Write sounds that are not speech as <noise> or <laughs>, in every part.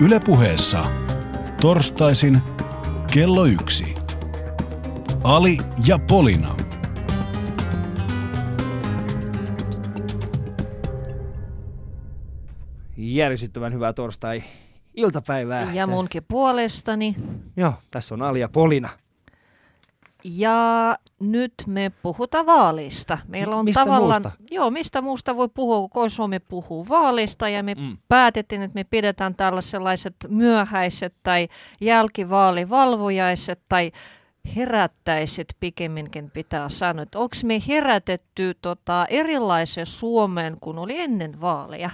Ylepuheessa torstaisin kello yksi. Ali ja Polina. Järisyttävän hyvää torstai iltapäivää. Ja munkin puolestani. Joo, tässä on Ali ja Polina. Ja nyt me puhutaan vaalista. Meillä on Mistä tavallaan, muusta? Joo, mistä muusta voi puhua, kun Suomi puhuu vaalista ja me Mm. päätettiin, että me pidetään tällaiset myöhäiset tai jälkivaalivalvojaiset tai herättäiset pikemminkin pitää sanoa, että onko me herätetty tota, erilaisen Suomeen kuin oli ennen vaaleja?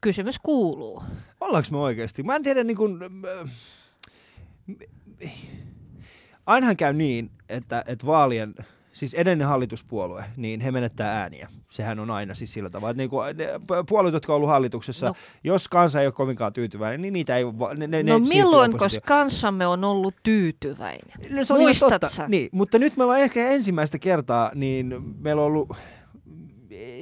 Kysymys kuuluu. Ollaanko me oikeasti? Mä en tiedä niin kuin... Ainahan käy niin, että, että vaalien, siis edellinen hallituspuolue, niin he menettää ääniä. Sehän on aina siis sillä tavalla, että niin kuin, ne puolueet, jotka on ollut hallituksessa, no. Jos kansa ei ole kovinkaan tyytyväinen, niin niitä ei ne, ne, No ne milloin, koska kansamme on ollut tyytyväinen? No, se on ihan Muistat totta. Niin, mutta nyt meillä on ehkä ensimmäistä kertaa, niin meillä on ollut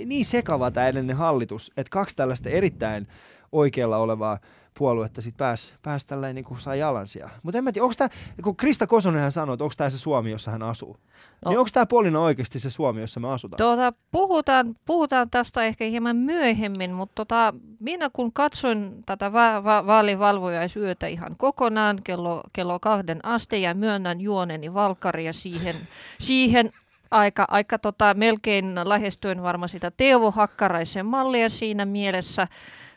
niin sekava tämä edellinen hallitus, että kaksi tällaista erittäin oikealla olevaa puoluetta sitten pääsi pääs tälleen niin kuin sai jalansia. Mutta en mä tiedä, onko tämä, kun Krista Kosonenhan sanoi, että onko tämä se Suomi, jossa hän asuu. No. Niin onko tämä Polina oikeasti se Suomi, jossa me asutaan? Tuota, puhutaan, puhutaan tästä ehkä hieman myöhemmin, mutta tota, minä kun katsoin tätä va- va- vaalivalvojaisyötä ihan kokonaan kello, kello kahden asti ja myönnän juoneni valkaria siihen, <laughs> siihen aika, aika tota, melkein lähestyen varmaan sitä Teuvo Hakkaraisen mallia siinä mielessä.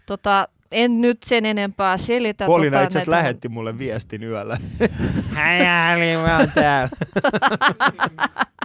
Tota, en nyt sen enempää selitä. Polina tota, itse asiassa näitä- lähetti mulle viestin yöllä. Hei Ali, mä oon täällä. <laughs>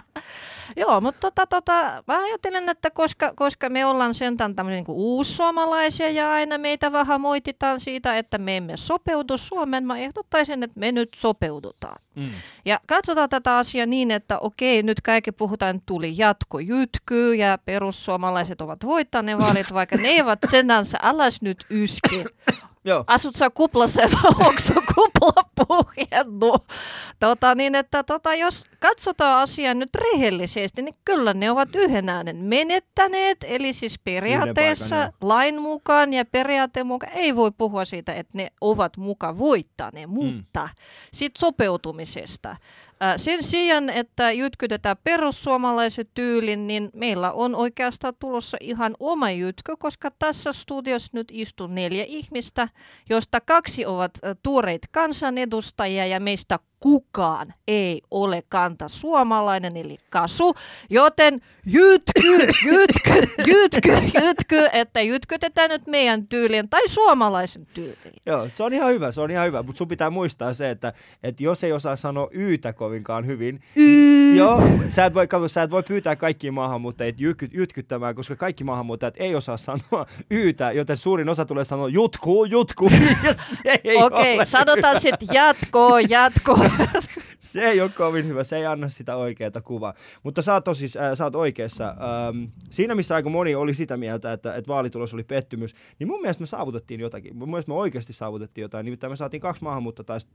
Joo, mutta tota, tota, mä ajattelen, että koska, koska me ollaan sentään tämmöisiä niin uussuomalaisia ja aina meitä vähän moititaan siitä, että me emme sopeudu Suomeen, mä ehdottaisin, että me nyt sopeudutaan. Mm. Ja katsotaan tätä asiaa niin, että okei, nyt kaikki puhutaan, että tuli jatkojytky ja perussuomalaiset ovat voittaneet vaalit, vaikka ne eivät senänsä alas nyt yski. Joo. Asut sä kuplassa vai <laughs> onko sun kupla puhjennut? Tota, niin, että tota, jos katsotaan asiaa nyt rehellisesti, niin kyllä ne ovat yhden äänen menettäneet. Eli siis periaatteessa paikan, lain mukaan ja periaatteen mukaan ei voi puhua siitä, että ne ovat muka voittaneet, mutta sitten sopeutumisesta. Sen sijaan, että jytkytetään perussuomalaiset tyylin, niin meillä on oikeastaan tulossa ihan oma jytkö, koska tässä studiossa nyt istuu neljä ihmistä, josta kaksi ovat tuoreita kansanedustajia ja meistä kukaan ei ole kanta suomalainen eli kasu, joten jytky, <coughs> jytky, jytky, jytky, että jytkytetään nyt meidän tyyliin tai suomalaisen tyyliin. Joo, se on ihan hyvä, se on ihan hyvä, mutta sun pitää muistaa se, että, että jos ei osaa sanoa yytä kovinkaan hyvin, Y- joo, sä et voi, kato, sä et voi pyytää kaikkia maahanmuuttajia jyky, jytkyttämään, koska kaikki maahanmuuttajat ei osaa sanoa yytä, joten suurin osa tulee sanoa jutku, jutku, <laughs> ja se ei Okei, ole sanotaan sitten jatko, jatko. <laughs> Se ei ole kovin hyvä, se ei anna sitä oikeaa kuvaa. Mutta sä oot, tosis, äh, sä oot oikeassa. Ähm, siinä missä aika moni oli sitä mieltä, että, että vaalitulos oli pettymys, niin mun mielestä me saavutettiin jotakin. Mun mielestä me oikeasti saavutettiin jotain. Nimittäin me saatiin kaksi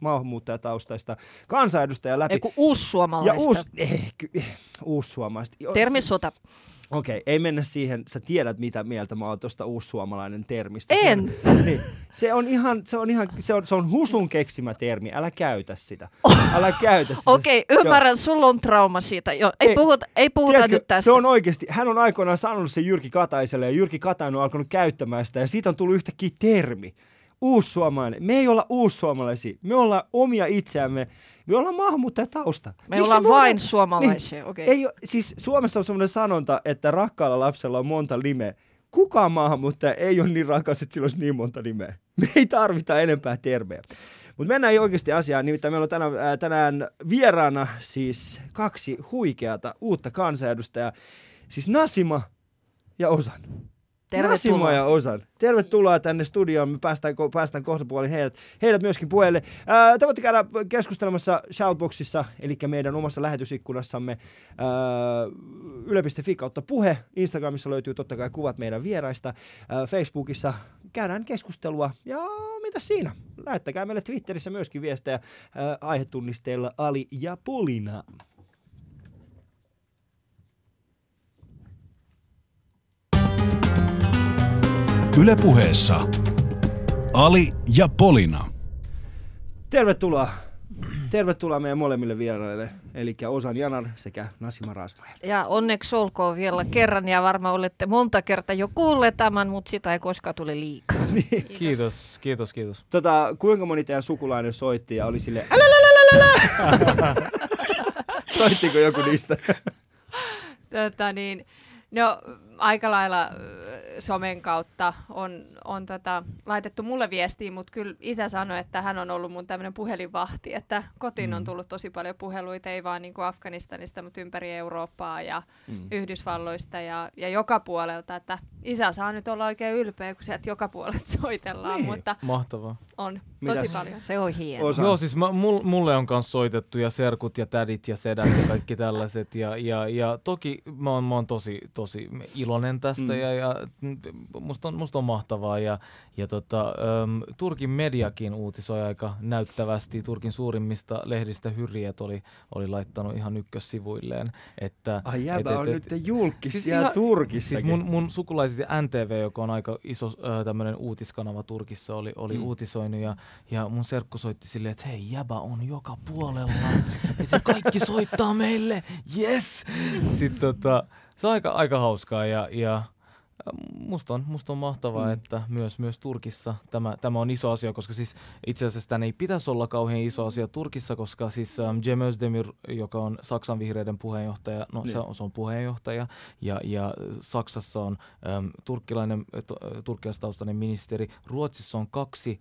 maahanmuuttajataustaista kansanedustajaa läpi. Ei kun ja uussuomalaista. uus, eh, ky- eh, uussuomalaista. Termisota. Okei, ei mennä siihen. Sä tiedät, mitä mieltä mä oon tuosta uussuomalainen termistä. En. Se on, niin, se on ihan, se on ihan, se on, se on husun keksimä termi. Älä käytä sitä. Älä käytä sitä. Okei, ymmärrän, sulla on trauma siitä. Jo, ei, Ei, puhuta, ei puhuta Tiedätkö, nyt tästä. Se on oikeasti, hän on aikoinaan sanonut se Jyrki Kataiselle ja Jyrki Katainen on alkanut käyttämään sitä ja siitä on tullut yhtäkkiä termi. Uussuomalainen. Me ei olla uussuomalaisia. Me ollaan omia itseämme. Me ollaan maahanmuuttajatausta. Me Miksi ollaan vain suomalaisia, okei. Ei, oo- siis Suomessa on semmoinen sanonta, että rakkaalla lapsella on monta nimeä. Kukaan maahanmuuttaja ei ole niin rakas, että sillä olisi niin monta nimeä. Me ei tarvita enempää termejä. Mutta mennään oikeasti asiaan. Nimittäin meillä on tänään, ää, tänään vieraana siis kaksi huikeata uutta kansanedustajaa. Siis Nasima ja Osan. Tervetuloa. ja Osan. Tervetuloa tänne studioon. Me päästään, päästään kohta puolin heidät, heidät myöskin puheelle. Ää, te voitte käydä keskustelemassa Shoutboxissa, eli meidän omassa lähetysikkunassamme ää, yle.fi kautta puhe. Instagramissa löytyy totta kai kuvat meidän vieraista. Ää, Facebookissa käydään keskustelua. Ja mitä siinä? Lähettäkää meille Twitterissä myöskin viestejä ää, aihetunnisteilla Ali ja Polina. Ylepuheessa Ali ja Polina. Tervetuloa. Tervetuloa meidän molemmille vieraille, eli Osan Janar sekä Nasima Rasmajer. Ja onneksi olkoon vielä kerran, ja varmaan olette monta kertaa jo kuulleet tämän, mutta sitä ei koskaan tule liikaa. <laughs> Kiitos, kiitos, kiitos. Tota, kuinka moni teidän sukulainen soitti ja oli sille älä, <laughs> Soittiko joku niistä? Tota niin, no aika lailla ö, somen kautta on, on tota, laitettu mulle viestiä, mutta kyllä isä sanoi, että hän on ollut mun tämmöinen puhelinvahti, että kotiin on tullut tosi paljon puheluita, ei vaan niin kuin Afganistanista, mutta ympäri Eurooppaa ja mm. Yhdysvalloista ja, ja joka puolelta, että isä saa nyt olla oikein ylpeä, kun sieltä joka puolelta <laughs> soitellaan, Niin. mutta Mahtavaa. on Mitäs? tosi paljon. Se on hieno. Osa. Joo, siis mä, mul, mulle on kanssa soitettu ja serkut ja tädit ja sedät ja kaikki tällaiset. Ja, ja, ja toki mä oon, mä oon tosi, tosi iloinen tästä Mm. mm. ja, ja musta, on, musta on mahtavaa. Ja, ja tota, äm, Turkin mediakin uutisoi aika näyttävästi. Turkin suurimmista lehdistä Hyrriet oli, oli laittanut ihan ykkössivuilleen. Että, Ai jäbä et- on et- nyt julkis Siis siellä ihan- Turkissakin. Siis mun, mun sukulaiset ja NTV, joka on aika iso äh, tämmöinen uutiskanava Turkissa, oli, oli Mm. mm. uutisoinut ja, ja mun serkku soitti silleen, että hei, jäbä on joka puolella, <laughs> että kaikki soittaa meille, yes! Sitten tota, se on aika, aika hauskaa ja, ja äh, Musta on, musta on mahtavaa, Mm. että myös, myös Turkissa tämä, tämä on iso asia, koska siis itse asiassa tämän ei pitäisi olla kauhean iso asia Turkissa, koska siis um, Cem Özdemir, joka on Saksan vihreiden puheenjohtaja, no Niin. se, on, se on puheenjohtaja, ja, ja Saksassa on um, turkkilainen, to, turkkilaistaustainen ministeri, Ruotsissa on kaksi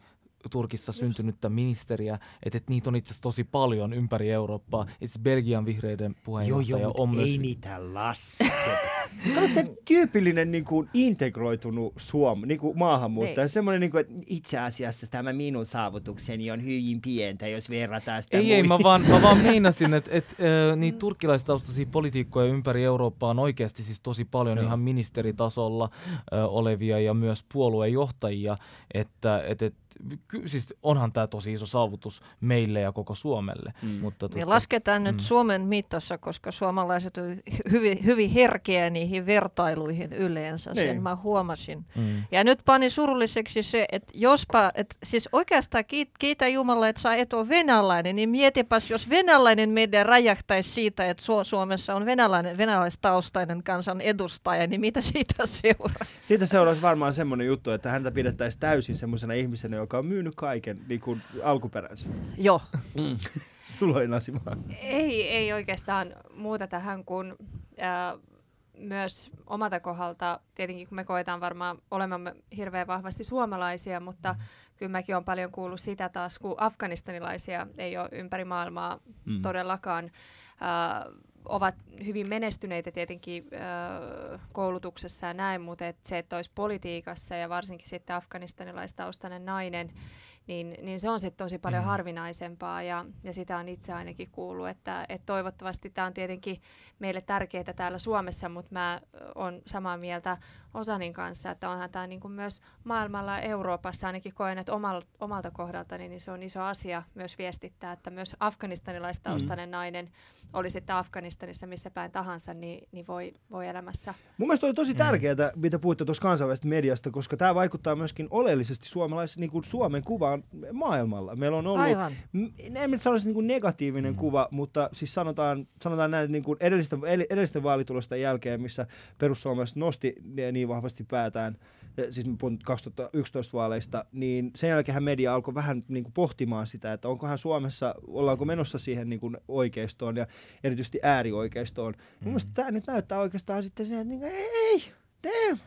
Turkissa syntynyttä ministeriä, että et niitä on itse asiassa tosi paljon ympäri Eurooppaa. Itse Belgian vihreiden Joo, puheenjohtaja joo, on mutta myös... ei niitä lasketa. <laughs> Kato, tämä tyypillinen niin kuin, integroitunut Suom, niin kuin maahanmuuttaja. Semmoinen, niin kuin, että itse asiassa tämä minun saavutukseni on hyvin pientä, jos verrataan sitä Ei, ei, mä vaan, mä vaan meinasin, <laughs> että et, äh, niitä turkkilaistaustaisia poliitikkoja ympäri Eurooppaa on oikeasti siis tosi paljon Joo. ihan ministeritasolla äh, olevia ja myös puoluejohtajia, että et, et, ky, siis onhan tämä tosi iso saavutus meille ja koko Suomelle. Mm. Mutta, Ja lasketaan nyt mm. Suomen mitassa, koska suomalaiset ovat hyvin, hyvin herkeä niihin vertailuihin yleensä, Niin. sen mä huomasin. mm. Ja nyt pani surulliseksi se, että jospa, että siis oikeastaan kiit, kiitä Jumala, että sä et ole venäläinen, niin mietipäs, jos venäläinen media räjähtäisi siitä, että Su- Suomessa on venäläinen, venäläistaustainen kansan edustaja, niin mitä siitä seuraa? Siitä seuraisi varmaan semmoinen juttu, että häntä pidettäisiin täysin semmoisena ihmisenä, joka on myynyt kaiken niin kuin alkuperänsä. Joo. <laughs> Sulla oli Nasima. Ei, ei oikeastaan muuta tähän kuin äh, myös omalta kohdalta, tietenkin kun me koetaan varmaan olemamme hirveän vahvasti suomalaisia, mutta kyllä mäkin olen paljon kuullut sitä taas, kun afganistanilaisia ei ole ympäri maailmaa Mm. todellakaan äh, ovat hyvin menestyneitä tietenkin äh, koulutuksessa ja näin, mutta et se, että olisi politiikassa ja varsinkin sitten afganistanilaistaustainen nainen, niin, niin se on sitten tosi paljon Mm. harvinaisempaa ja, ja sitä on itse ainakin kuullut, että, että toivottavasti tämä on tietenkin meille tärkeää täällä Suomessa, mutta mä on samaa mieltä Osanin kanssa, että onhan tämä niin myös maailmalla ja Euroopassa ainakin koen, että omalta, omalta kohdaltani niin se on iso asia myös viestittää, että myös afganistanilaistaustainen mm. nainen, oli sitten Afganistanissa missä päin tahansa, niin, niin voi, voi elämässä Mun mielestä oli tosi tärkeää, mitä puhutte tuossa kansainvälisestä mediasta, koska tämä vaikuttaa myöskin oleellisesti suomalais, niin kuin Suomen kuvaan maailmalla. Meillä on ollut, Aivan. m- en nyt sanoisi niin kuin negatiivinen mm. kuva, mutta siis sanotaan, sanotaan näin niin kuin edellisten, edellisten vaalitulosten jälkeen, missä perussuomalaiset nosti ne niin vahvasti päätään, eh, siis mä puhun 2011 vaaleista, niin sen jälkeen media alkoi vähän niin kuin pohtimaan sitä, että onkohan Suomessa, ollaanko menossa siihen niin kuin oikeistoon ja erityisesti äärioikeistoon. Mm. Mun mielestä tämä nyt näyttää oikeastaan sitten se, että niin kuin, ei, damn,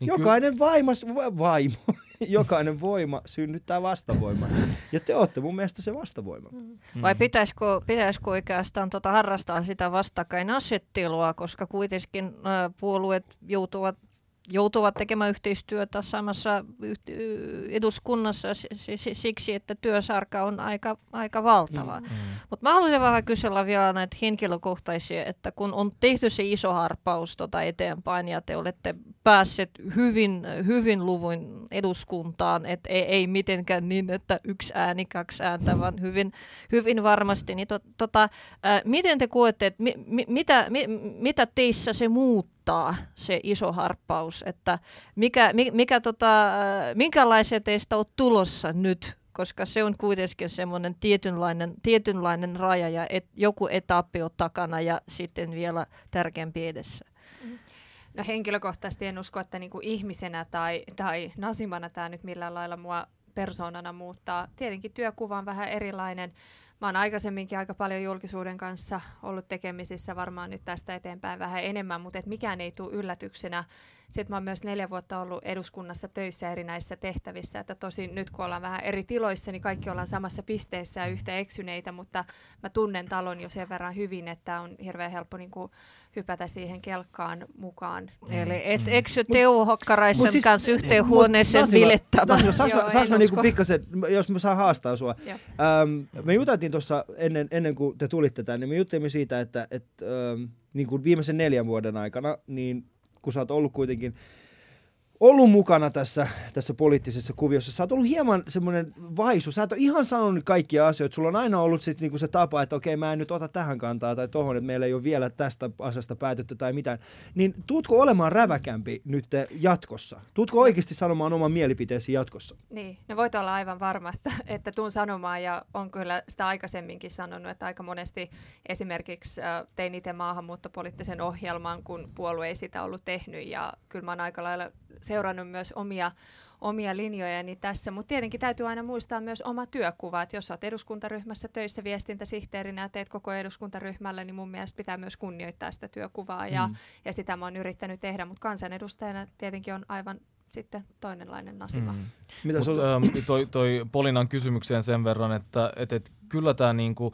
Niin jokainen vaimas, va- vaimo, <laughs> jokainen voima synnyttää vastavoiman. Ja te olette mun mielestä se vastavoima. Mm. Vai pitäisikö, pitäisikö oikeastaan tota harrastaa sitä vastakkainasettelua, koska kuitenkin ä, puolueet joutuvat joutuvat tekemään yhteistyötä samassa eduskunnassa si- si- si- siksi, että työsarka on aika, aika valtava. Mm. Mutta mä haluaisin vähän kysellä vielä näitä henkilökohtaisia, että kun on tehty se iso harppaus tota eteenpäin ja te olette päässeet hyvin, hyvin luvun eduskuntaan, että ei, ei mitenkään niin, että yksi ääni, kaksi ääntä, vaan hyvin, hyvin varmasti. Niin to, tota, ää, miten te koette, että mi, mi, mitä, mi, mitä teissä se muuttaa, se iso harppaus, että mikä, mikä tota, minkälaisia teistä on tulossa nyt koska se on kuitenkin semmoinen tietynlainen, tietynlainen raja ja et, joku etappi on takana ja sitten vielä tärkeämpi edessä. No henkilökohtaisesti en usko, että niinku ihmisenä tai, tai nasimana tämä nyt millään lailla mua persoonana muuttaa. Tietenkin työkuva on vähän erilainen. Mä oon aikaisemminkin aika paljon julkisuuden kanssa ollut tekemisissä, varmaan nyt tästä eteenpäin vähän enemmän, mutta et mikään ei tule yllätyksenä sitten mä oon myös neljä vuotta ollut eduskunnassa töissä erinäisissä tehtävissä, että tosin nyt kun ollaan vähän eri tiloissa, niin kaikki ollaan samassa pisteessä ja yhtä eksyneitä, mutta mä tunnen talon jo sen verran hyvin, että on hirveän helppo niin kuin hypätä siihen kelkkaan mukaan. Mm. Eli et mm. eksy Teuvo Hokkaraisen siis, kanssa yhteen huoneeseen bilettämään. Saanko mä niinku pikkasen, jos mä saan haastaa sua. Ähm, me juteltiin tuossa ennen, ennen kuin te tulitte tänne, me juttelimme siitä, että et, ähm, niin kuin viimeisen neljän vuoden aikana, niin kun sä oot ollut kuitenkin ollut mukana tässä, tässä poliittisessa kuviossa. Sä oot ollut hieman semmoinen vaisu. Sä et ole ihan sanonut kaikkia asioita. Sulla on aina ollut sit niinku se tapa, että okei, mä en nyt ota tähän kantaa tai tohon, että meillä ei ole vielä tästä asiasta päätetty tai mitään. Niin tuutko olemaan räväkämpi nyt jatkossa? Tuutko oikeasti sanomaan oman mielipiteesi jatkossa? Niin, no voit olla aivan varma, että, <laughs> että tuun sanomaan ja on kyllä sitä aikaisemminkin sanonut, että aika monesti esimerkiksi tein itse maahanmuuttopoliittisen ohjelman, kun puolue ei sitä ollut tehnyt ja kyllä mä oon aika lailla seurannut myös omia, omia linjojani tässä, mutta tietenkin täytyy aina muistaa myös oma työkuva, että jos olet eduskuntaryhmässä töissä viestintäsihteerinä ja teet koko eduskuntaryhmälle, niin mun mielestä pitää myös kunnioittaa sitä työkuvaa ja, mm. ja sitä mä oon yrittänyt tehdä, mutta kansanedustajana tietenkin on aivan sitten toinenlainen nasima. Mm. Mitä Mut, ähm, toi, toi Polinan kysymykseen sen verran, että et, et, kyllä tämä niinku,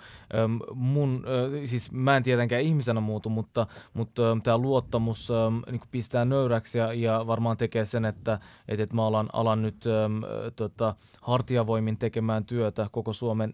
mun, siis mä en tietenkään ihmisenä muutu, mutta, mutta tämä luottamus niinku pistää nöyräksi ja, ja varmaan tekee sen, että et, et mä alan, alan nyt tota, hartiavoimin tekemään työtä koko Suomen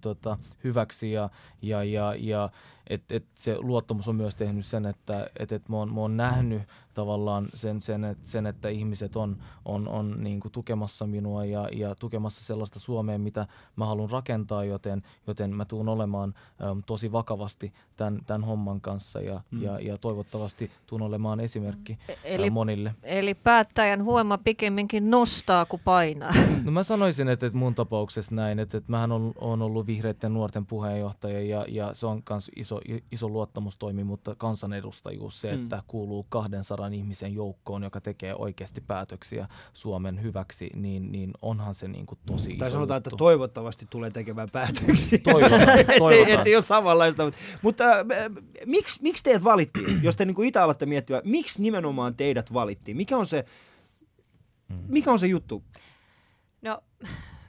tota, hyväksi ja, ja, ja, ja et, et se luottamus on myös tehnyt sen, että et, et mä, oon, mä oon nähnyt tavallaan sen, sen, et, sen että ihmiset on, on, on niin kuin tukemassa minua ja, ja tukemassa sellaista Suomea, mitä mä haluan rakentaa, joten, joten mä tuun olemaan äm, tosi vakavasti tämän, tämän homman kanssa ja, mm. ja, ja toivottavasti tuun olemaan esimerkki e- eli, ä, monille. Eli päättäjän huoma pikemminkin nostaa kuin painaa. <laughs> No mä sanoisin, että, että mun tapauksessa näin, että, että mähän on, on ollut vihreiden nuorten puheenjohtaja ja, ja se on myös iso, iso luottamustoimi, mutta kansanedustajuus se, mm. että kuuluu 200 ihmisen joukkoon, joka tekee oikeasti päätöksiä Suomen hyväksi, niin, niin onhan se niin kuin tosi Tai iso sanotaan, juttu. että toivottavasti tulee tekemään päätöksiä. Toivotaan, <laughs> toivotaan. ettei, ettei ole samanlaista. Mutta äh, miksi, miksi teidät valittiin, jos te niin kuin itse alatte miettiä, miksi nimenomaan teidät valittiin? Mikä on se, mikä on se juttu? No,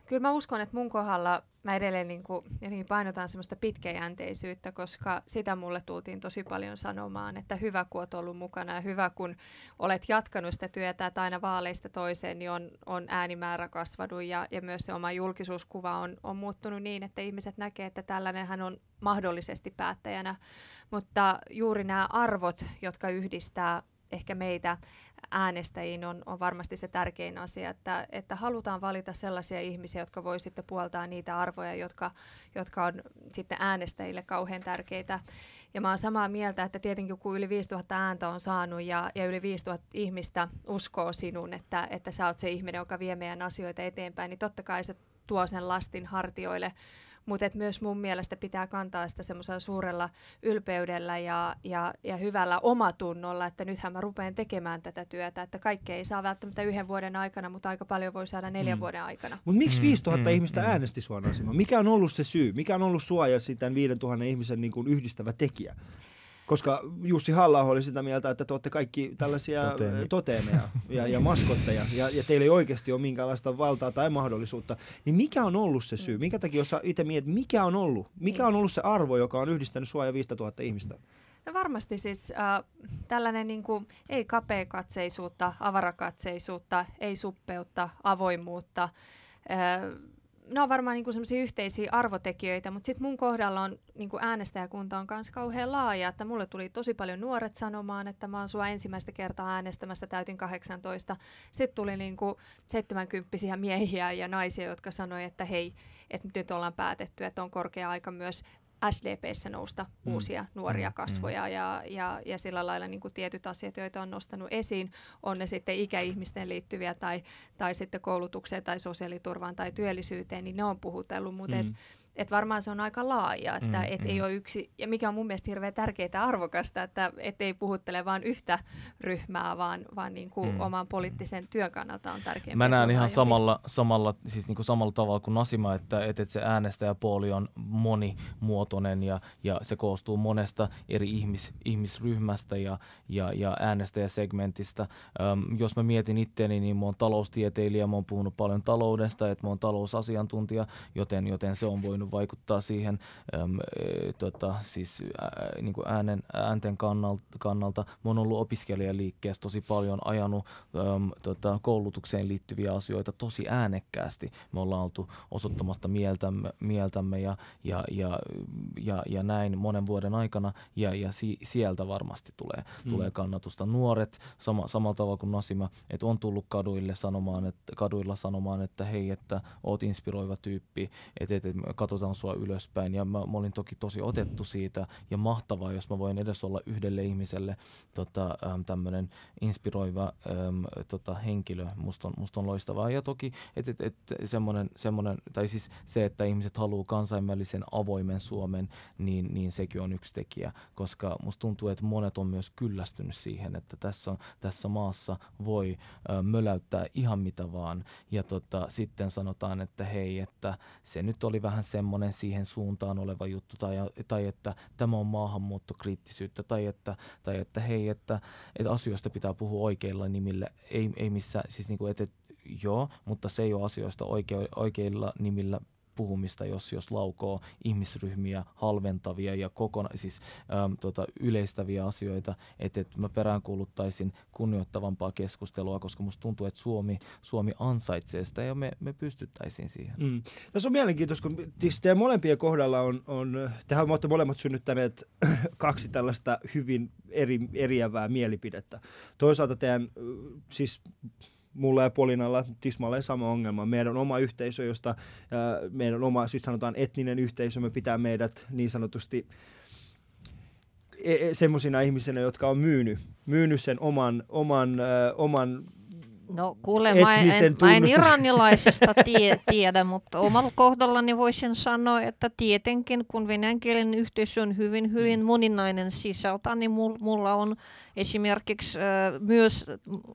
kyllä mä uskon, että mun kohdalla mä edelleen niin kuin, jotenkin painotan semmoista pitkäjänteisyyttä, koska sitä mulle tultiin tosi paljon sanomaan, että hyvä kun olet ollut mukana ja hyvä kun olet jatkanut sitä työtä, että aina vaaleista toiseen niin on, on äänimäärä kasvanut ja, ja myös se oma julkisuuskuva on, on muuttunut niin, että ihmiset näkee, että tällainenhan on mahdollisesti päättäjänä, mutta juuri nämä arvot, jotka yhdistää ehkä meitä äänestäjiin on, on varmasti se tärkein asia, että, että halutaan valita sellaisia ihmisiä, jotka voi sitten puoltaa niitä arvoja, jotka, jotka on sitten äänestäjille kauhean tärkeitä. Ja mä oon samaa mieltä, että tietenkin kun yli 5000 ääntä on saanut ja, ja yli 5000 ihmistä uskoo sinun, että, että sä oot se ihminen, joka vie meidän asioita eteenpäin, niin totta kai se tuo sen lastin hartioille mutta myös mun mielestä pitää kantaa sitä semmoisella suurella ylpeydellä ja, ja, ja hyvällä omatunnolla, että nythän mä rupean tekemään tätä työtä, että kaikkea ei saa välttämättä yhden vuoden aikana, mutta aika paljon voi saada neljän mm. vuoden aikana. Mutta miksi 5000 mm, mm, ihmistä mm. äänesti sua Nasima? Mikä on ollut se syy? Mikä on ollut sua ja sitten 5000 ihmisen niin kuin yhdistävä tekijä? Koska Jussi halla oli sitä mieltä, että te olette kaikki tällaisia Toteemi. toteemeja ja, ja maskotteja, ja, ja teillä ei oikeasti ole minkäänlaista valtaa tai mahdollisuutta. Niin mikä on ollut se syy? Minkä takia, jos itse mietit, mikä on ollut? Mikä on ollut se arvo, joka on yhdistänyt sua ja 5000 ihmistä? No varmasti siis äh, tällainen niin kuin, ei kapeakatseisuutta, avarakatseisuutta, ei suppeutta, avoimuutta. Äh, nämä on varmaan niinku sellaisia yhteisiä arvotekijöitä, mutta sitten mun kohdalla on niinku äänestäjäkunta on myös kauhean laaja, että mulle tuli tosi paljon nuoret sanomaan, että mä oon sua ensimmäistä kertaa äänestämässä, täytin 18. Sitten tuli niinku 70 miehiä ja naisia, jotka sanoi, että hei, että nyt ollaan päätetty, että on korkea aika myös SDPssä nousta mm. uusia nuoria mm. kasvoja mm. Ja, ja, ja sillä lailla niin kuin tietyt asiat, joita on nostanut esiin, on ne sitten ikäihmisten liittyviä tai, tai sitten koulutukseen tai sosiaaliturvaan tai työllisyyteen, niin ne on puhutellut, mutta mm. et, että varmaan se on aika laaja, että mm, et mm. ei ole yksi, ja mikä on mun mielestä hirveän tärkeää ja arvokasta, että et ei puhuttele vain yhtä ryhmää, vaan, vaan niin kuin mm. oman poliittisen työn kannalta on tärkeää. Mä näen ihan samalla, samalla, siis niin kuin samalla tavalla kuin Nasima, että, että se äänestäjäpuoli on monimuotoinen ja, ja se koostuu monesta eri ihmis, ihmisryhmästä ja, ja, ja äänestäjäsegmentistä. Öm, jos mä mietin itteeni, niin mä oon taloustieteilijä, mä oon puhunut paljon taloudesta, että mä oon talousasiantuntija, joten, joten se on voinut vaikuttaa siihen äm, e, tota, siis ä, niin kuin äänen, äänten kannalta, kannalta. Mä oon ollut opiskelijaliikkeessä tosi paljon ajanut äm, tota, koulutukseen liittyviä asioita tosi äänekkäästi. Me ollaan oltu osoittamasta mieltämme, mieltämme ja, ja, ja, ja, ja näin monen vuoden aikana ja, ja si, sieltä varmasti tulee, hmm. tulee kannatusta. Nuoret sama, samalla tavalla kuin Nasima, että on tullut kaduille sanomaan, että, kaduilla sanomaan, että hei, että oot inspiroiva tyyppi, että, että katsotaan sua ylöspäin. Ja mä, mä olin toki tosi otettu siitä ja mahtavaa, jos mä voin edes olla yhdelle ihmiselle tota, tämmöinen inspiroiva ähm, tota, henkilö. Musta on, musta on loistavaa. Ja toki et, et, et, semmonen, semmonen, tai siis se, että ihmiset haluaa kansainvälisen avoimen Suomen, niin, niin sekin on yksi tekijä, koska musta tuntuu, että monet on myös kyllästynyt siihen, että tässä, tässä maassa voi äh, möläyttää ihan mitä vaan. Ja tota, sitten sanotaan, että hei, että se nyt oli vähän semmoinen siihen suuntaan oleva juttu, tai, tai että tämä on maahanmuuttokriittisyyttä, tai että, tai että hei, että, että asioista pitää puhua oikeilla nimillä, ei, ei missä, siis niin kuin, että, että joo, mutta se ei ole asioista oike, oikeilla nimillä puhumista, jos, jos laukoo ihmisryhmiä halventavia ja kokona, siis, äm, tota, yleistäviä asioita, että et mä peräänkuuluttaisin kunnioittavampaa keskustelua, koska musta tuntuu, että Suomi, Suomi ansaitsee sitä ja me, me pystyttäisiin siihen. Mm. Tässä on mielenkiintoista, kun siis teidän molempien kohdalla on, on tehän olette molemmat synnyttäneet <clears throat> kaksi tällaista hyvin eri, eriävää mielipidettä. Toisaalta teidän siis mulla ja Polinalla tismalleen sama ongelma. Meidän oma yhteisö, josta ää, meidän oma, siis sanotaan etninen yhteisö, me pitää meidät niin sanotusti e- e- semmoisina ihmisinä, jotka on myynyt, myynyt sen oman, oman, ää, oman No kuule, mä en, mä en iranilaisesta <laughs> tie, tiedä, mutta omalla kohdallani voisin sanoa, että tietenkin kun venäjänkielinen yhteisö on hyvin, hyvin moninainen sisältä, niin mulla on esimerkiksi äh, myös,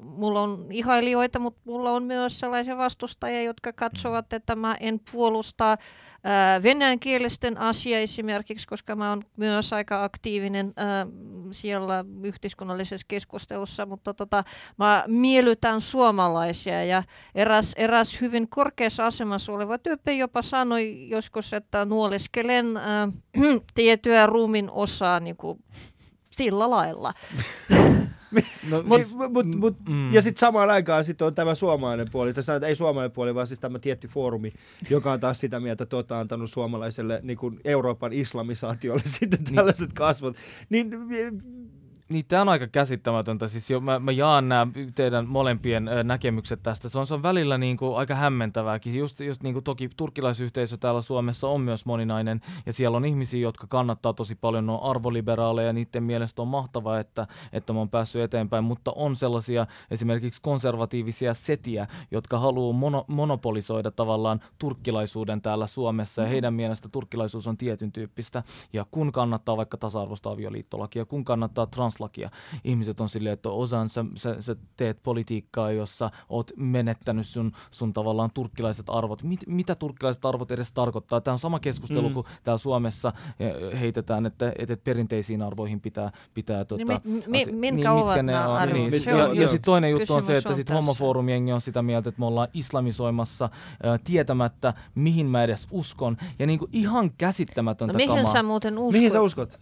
mulla on ihailijoita, mutta mulla on myös sellaisia vastustajia, jotka katsovat, että mä en puolusta äh, venäjänkielisten asia esimerkiksi, koska mä oon myös aika aktiivinen äh, siellä yhteiskunnallisessa keskustelussa, mutta tota, mä miellytän suomalaisia ja eräs, eräs hyvin korkeassa asemassa oleva tyyppi jopa sanoi joskus, että nuoleskelen äh, <clears throat> tiettyä ruumin osaa niin kuin sillä lailla. <laughs> No, mut, siis, mut, mut, mm. Ja sitten samaan aikaan sit on tämä suomalainen puoli, tai sanotaan, ei suomalainen puoli, vaan siis tämä tietty foorumi, joka on taas sitä mieltä, että tuota antanut suomalaiselle niin kuin Euroopan islamisaatiolle <laughs> sitten niin. tällaiset niin. kasvot. Niin niin, tämä on aika käsittämätöntä. Siis jo, mä, mä jaan nämä teidän molempien ö, näkemykset tästä. Se on, se on välillä niin kuin, aika hämmentävääkin. Just, just niin kuin, toki turkkilaisyhteisö täällä Suomessa on myös moninainen, ja siellä on ihmisiä, jotka kannattaa tosi paljon, ne on arvoliberaaleja, ja niiden mielestä on mahtavaa, että, että mä oon päässyt eteenpäin, mutta on sellaisia esimerkiksi konservatiivisia setiä, jotka haluaa mono, monopolisoida tavallaan turkkilaisuuden täällä Suomessa, ja mm-hmm. heidän mielestä turkkilaisuus on tietyn tyyppistä, ja kun kannattaa vaikka tasa-arvoista avioliittolakia, kun kannattaa trans translakia. Ihmiset on silleen, että osan sä, sä, sä teet politiikkaa, jossa oot menettänyt sun, sun tavallaan turkkilaiset arvot. Mit, mitä turkkilaiset arvot edes tarkoittaa? Tämä on sama keskustelu mm. kuin täällä Suomessa heitetään, että, että perinteisiin arvoihin pitää... pitää tota, niin, mi, mi, mitkä niin, ovat nämä arvot? Niin, ja, ja, ja sitten toinen juttu on se, että sit homofoorumiengi on sitä mieltä, että me ollaan islamisoimassa ää, tietämättä, mihin mä edes uskon. Ja niin kuin ihan käsittämättä no, mihin kamaa. sä muuten uskot? Mihin sä uskot?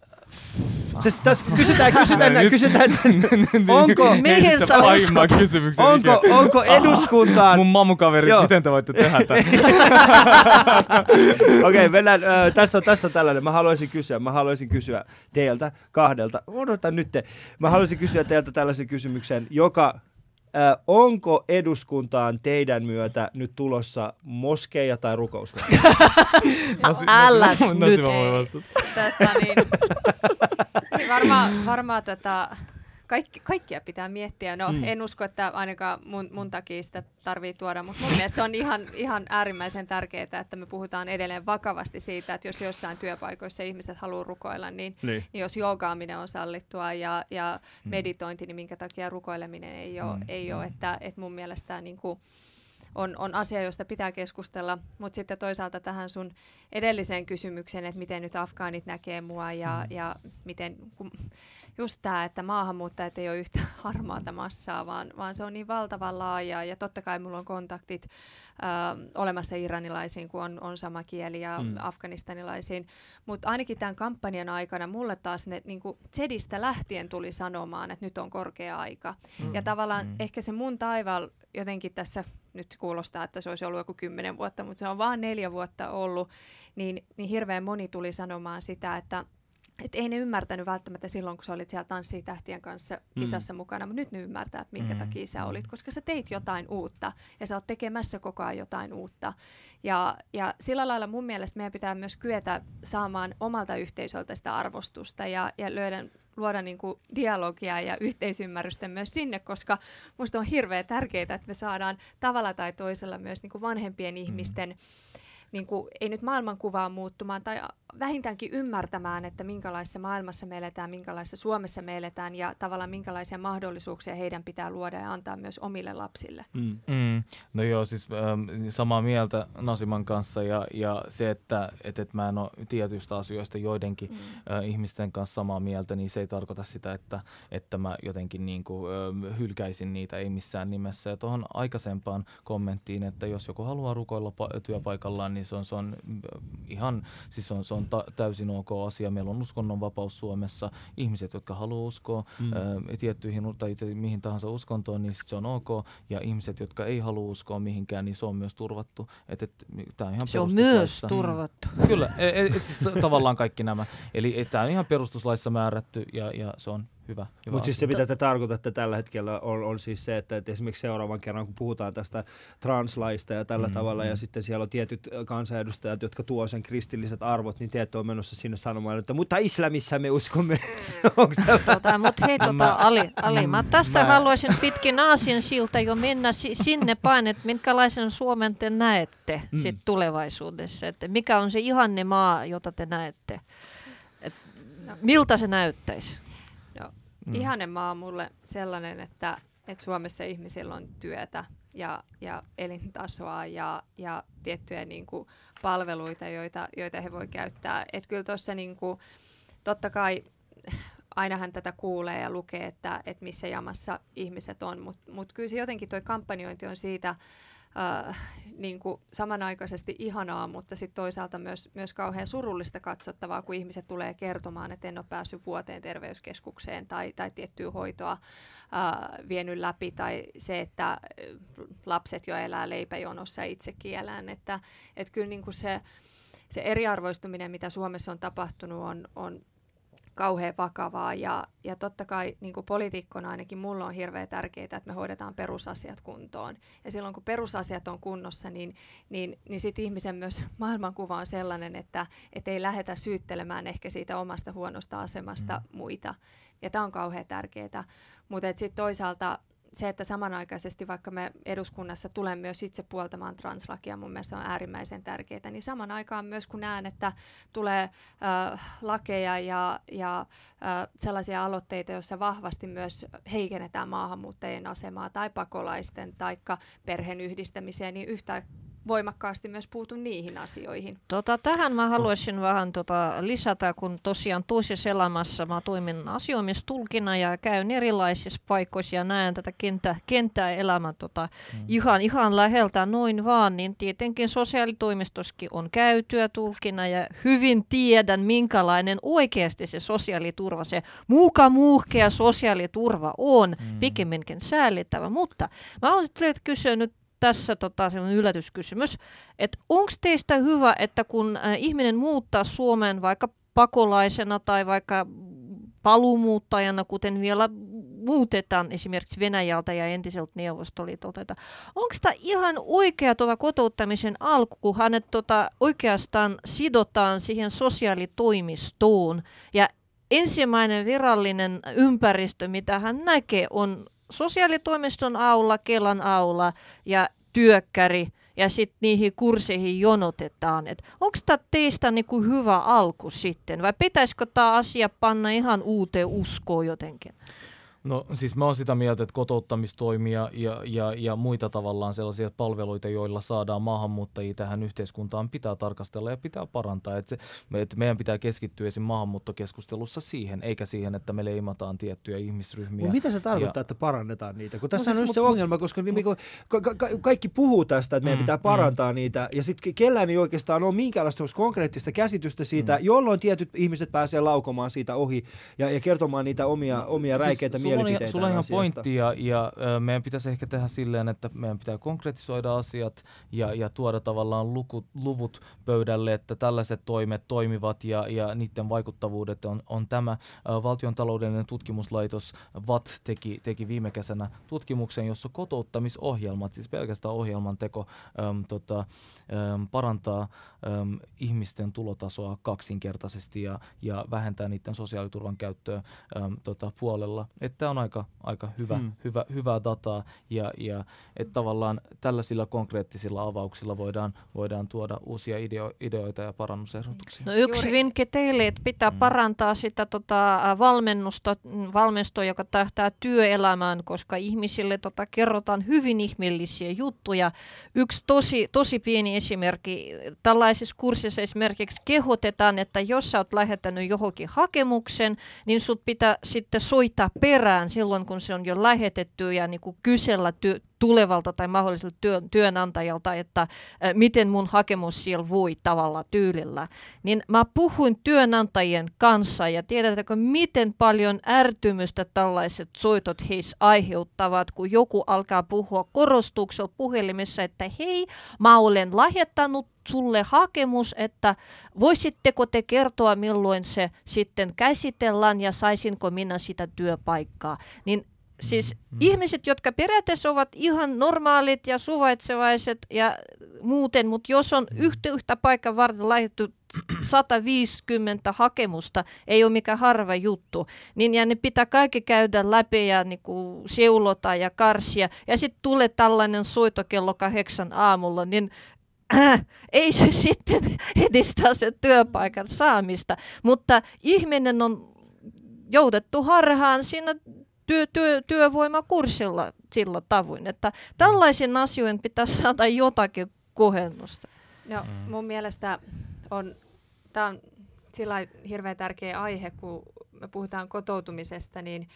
Siis tässä kysytään, kysytään, Nyt- kysytään, <laughs> onko, Mihin sä uskot? onko, onko eduskuntaan... Mun mamukaveri, Joo. miten te voitte tehdä <laughs> tämän? Okei, mennään. Äh, tässä, on, tässä on tällainen. Mä haluaisin kysyä, mä haluaisin kysyä teiltä kahdelta. Odota nyt. te. Mä haluaisin kysyä teiltä tällaisen kysymyksen, joka äh, onko eduskuntaan teidän myötä nyt tulossa moskeija tai nyt. <laughs> Nasi mä voin vastata. Tätä, niin, niin <laughs> varmaan varmaa tätä, kaikki, kaikkia pitää miettiä. No mm. en usko, että ainakaan mun, mun takia sitä tarvii tuoda, mutta mun mielestä on ihan, ihan äärimmäisen tärkeää, että me puhutaan edelleen vakavasti siitä, että jos jossain työpaikoissa ihmiset haluaa rukoilla, niin, Niin. niin jos joogaaminen on sallittua ja, ja meditointi, niin minkä takia rukoileminen ei ole. Mm. Ei ole että, että mun mielestä tämä niin kuin, on, on asia, josta pitää keskustella, mutta sitten toisaalta tähän sun edelliseen kysymykseen, että miten nyt afgaanit näkee mua ja, ja miten, kun, just tämä, että maahanmuuttajat ei ole yhtä <laughs> harmaata massaa, vaan, vaan se on niin valtavan laaja ja totta kai mulla on kontaktit ö, olemassa iranilaisiin, kun on, on sama kieli ja Mm. afganistanilaisiin, mutta ainakin tämän kampanjan aikana mulle taas ne niin Zedistä lähtien tuli sanomaan, että nyt on korkea aika. Mm. Ja tavallaan Mm. ehkä se mun taival jotenkin tässä nyt kuulostaa, että se olisi ollut joku kymmenen vuotta, mutta se on vaan neljä vuotta ollut, niin, niin hirveän moni tuli sanomaan sitä, että et ei ne ymmärtänyt välttämättä silloin, kun sä olit siellä Tanssii tähtien kanssa kisassa mm. mukana, mutta nyt ne ymmärtää, että minkä Mm. mm. takia sä olit, koska sä teit jotain uutta ja sä oot tekemässä koko ajan jotain uutta. Ja, ja sillä lailla mun mielestä meidän pitää myös kyetä saamaan omalta yhteisöltä sitä arvostusta ja, ja löydä, luoda niin kuin dialogia ja yhteisymmärrystä myös sinne, koska musta on hirveän tärkeää, että me saadaan tavalla tai toisella myös niin kuin vanhempien ihmisten niin kuin, ei nyt maailmankuvaa muuttumaan tai vähintäänkin ymmärtämään, että minkälaisessa maailmassa me eletään, minkälaisessa Suomessa me eletään ja tavallaan minkälaisia mahdollisuuksia heidän pitää luoda ja antaa myös omille lapsille. Mm. Mm. No joo, siis ähm, samaa mieltä Nasiman kanssa ja, ja se, että et, et mä en ole tietyistä asioista joidenkin Mm. äh, ihmisten kanssa samaa mieltä, niin se ei tarkoita sitä, että, että mä jotenkin niin kuin, äh, hylkäisin niitä, ei missään nimessä. Ja tuohon aikaisempaan kommenttiin, että jos joku haluaa rukoilla pa- työpaikallaan, niin se on, se on äh, ihan, siis se on, se on ta- täysin ok asia. Meillä on uskonnonvapaus Suomessa. Ihmiset, jotka haluaa uskoa Mm. äh, tiettyihin tai itse mihin tahansa uskontoon, niin sit se on ok. Ja ihmiset, jotka ei halua uskoa mihinkään, niin se on myös turvattu. Et, et, tää on ihan Se on myös perustuslaissa. turvattu. <laughs> Kyllä, et, et, siis t- tavallaan kaikki nämä. Eli tämä on ihan perustuslaissa määrätty ja, ja se on hyvä, hyvä Mutta siis se, mitä te tarkoitatte tällä hetkellä, on, on siis se, että, että esimerkiksi seuraavan kerran, kun puhutaan tästä translaista ja tällä Mm, mm, tavalla, ja mm. sitten siellä on tietyt ö, kansanedustajat, jotka tuo sen kristilliset arvot, niin te ette ole menossa sinne sanomaan, että mutta islamissa me uskomme. <laughs> Tota, Mutta hei, tota, Ali, Ali, mä tästä Mä- haluaisin pitkin Aasin siltä jo mennä si- sinne päin, että minkälaisen Suomen te näette Mm. mm. sit tulevaisuudessa. Että mikä on se ihanne maa, jota te näette? Et miltä se näyttäisi? Mm. Ihanne maa mulle sellainen, että, että Suomessa ihmisillä on työtä ja, ja elintasoa ja, ja tiettyjä niin kuin, palveluita, joita, joita he voi käyttää. Et kyllä tuossa niin totta kai ainahan tätä kuulee ja lukee, että, että missä jamassa ihmiset on, mutta mut kyllä se jotenkin tuo kampanjointi on siitä äh, niin kuin samanaikaisesti ihanaa, mutta sitten toisaalta myös, myös kauhean surullista katsottavaa, kun ihmiset tulee kertomaan, että en ole päässyt vuoteen terveyskeskukseen tai, tai tiettyä hoitoa äh, vienyt läpi, tai se, että äh, lapset jo elää leipäjonossa ja itsekin että, että kyllä niin kuin se, se eriarvoistuminen, mitä Suomessa on tapahtunut, on, on kauhean vakavaa ja, ja totta kai niin kuin poliitikkona ainakin mulla on hirveän tärkeää, että me hoidetaan perusasiat kuntoon. Ja silloin kun perusasiat on kunnossa, niin, niin, niin sitten ihmisen myös <laughs> maailmankuva on sellainen, että et ei lähdetä syyttelemään ehkä siitä omasta huonosta asemasta mm. muita. Ja tämä on kauhean tärkeää. Mutta sitten toisaalta se, että samanaikaisesti vaikka me eduskunnassa tulen myös itse puoltamaan translakia, mun mielestä on äärimmäisen tärkeää, niin saman aikaan myös kun näen, että tulee äh, lakeja ja, ja äh, sellaisia aloitteita, joissa vahvasti myös heikennetään maahanmuuttajien asemaa tai pakolaisten tai perheen yhdistämiseen, niin yhtä voimakkaasti myös puutu niihin asioihin. Tota, tähän mä haluaisin vähän tota, lisätä, kun tosiaan toisessa elämässä mä toimin asioimistulkina ja käyn erilaisissa paikoissa ja näen tätä kenttä, kenttää elämää tota, mm. ihan, ihan läheltä noin vaan, niin tietenkin sosiaalitoimistoskin on käytyä tulkina ja hyvin tiedän, minkälainen oikeasti se sosiaaliturva, se muuka muuhkea sosiaaliturva on, mm. pikemminkin säällittävä, mutta mä haluaisin teiltä kysyä nyt tässä tota, yllätyskysymys, että onko teistä hyvä, että kun ihminen muuttaa Suomeen vaikka pakolaisena tai vaikka paluumuuttajana, kuten vielä muutetaan esimerkiksi Venäjältä ja entiseltä Neuvostoliitolta. Onko tämä ihan oikea tuota kotouttamisen alku, kun hänet tuota oikeastaan sidotaan siihen sosiaalitoimistoon ja ensimmäinen virallinen ympäristö, mitä hän näkee, on sosiaalitoimiston aula, Kelan aula ja työkkäri ja sitten niihin kursseihin jonotetaan. Onko tämä teistä niinku hyvä alku sitten vai pitäisikö tämä asia panna ihan uuteen uskoon jotenkin? No siis mä oon sitä mieltä, että kotouttamistoimia ja, ja, ja muita tavallaan sellaisia palveluita, joilla saadaan maahanmuuttajia tähän yhteiskuntaan, pitää tarkastella ja pitää parantaa. Että, se, että meidän pitää keskittyä esim. maahanmuuttokeskustelussa siihen, eikä siihen, että me leimataan tiettyjä ihmisryhmiä. Mutta mitä se tarkoittaa, ja... että parannetaan niitä? Kun tässä no, on siis, se ongelma, koska niin, ka- ka- ka- kaikki puhuu tästä, että meidän mm, pitää mm. parantaa mm. niitä, ja sitten kellään ei oikeastaan ole minkäänlaista konkreettista käsitystä siitä, mm. jolloin tietyt ihmiset pääsee laukomaan siitä ohi ja, ja kertomaan niitä omia, omia siis räikeitä siis, mielipiteitä. Sulla on ihan pointti ja, ja meidän pitäisi ehkä tehdä silleen, että meidän pitää konkretisoida asiat ja, ja tuoda tavallaan luku, luvut pöydälle, että tällaiset toimet toimivat ja, ja niiden vaikuttavuudet on, on tämä. Valtion taloudellinen tutkimuslaitos VAT teki, teki viime kesänä tutkimuksen, jossa kotouttamisohjelmat, siis pelkästään ohjelman teko, äm, tota, äm, parantaa äm, ihmisten tulotasoa kaksinkertaisesti ja, ja vähentää niiden sosiaaliturvan käyttöä äm, tota, puolella. Että on aika, aika hyvä, hmm. hyvä, hyvää dataa ja, ja että tavallaan tällaisilla konkreettisilla avauksilla voidaan, voidaan tuoda uusia ideo, ideoita ja parannusehdotuksia. No yksi Juuri. vinkki teille, että pitää hmm. parantaa sitä tota, valmennusta, valmistoa, joka tähtää työelämään, koska ihmisille tota, kerrotaan hyvin ihmeellisiä juttuja. Yksi tosi, tosi pieni esimerkki, tällaisessa kurssissa esimerkiksi kehotetaan, että jos sä oot lähettänyt johonkin hakemuksen, niin sut pitää sitten soittaa perään silloin, kun se on jo lähetetty ja niin kuin kysellä ty- tulevalta tai mahdolliselta työ- työnantajalta, että miten mun hakemus siellä voi tavalla tyylillä. Niin mä puhuin työnantajien kanssa ja tiedätkö, miten paljon ärtymystä tällaiset soitot heissä aiheuttavat, kun joku alkaa puhua korostuksella puhelimessa, että hei, mä olen lähettänyt sulle hakemus, että voisitteko te kertoa, milloin se sitten käsitellään ja saisinko minä sitä työpaikkaa. Niin siis mm. ihmiset, jotka periaatteessa ovat ihan normaalit ja suvaitsevaiset ja muuten, mutta jos on mm. yhtä, yhtä paikan varten laitettu <clears throat> 150 hakemusta, ei ole mikään harva juttu, niin ja ne pitää kaikki käydä läpi ja niinku seulota ja karsia, ja sitten tulee tällainen soito kello kahdeksan aamulla, niin äh, <clears throat> ei se sitten <laughs> edistä se työpaikan saamista, mutta ihminen on joudettu harhaan siinä työ, työ, työvoimakurssilla sillä tavoin, että tällaisiin asioihin pitää saada jotakin kohennusta. No mm. mun mielestä on, tämä on sillä hirveän tärkeä aihe, kun me puhutaan kotoutumisesta, niin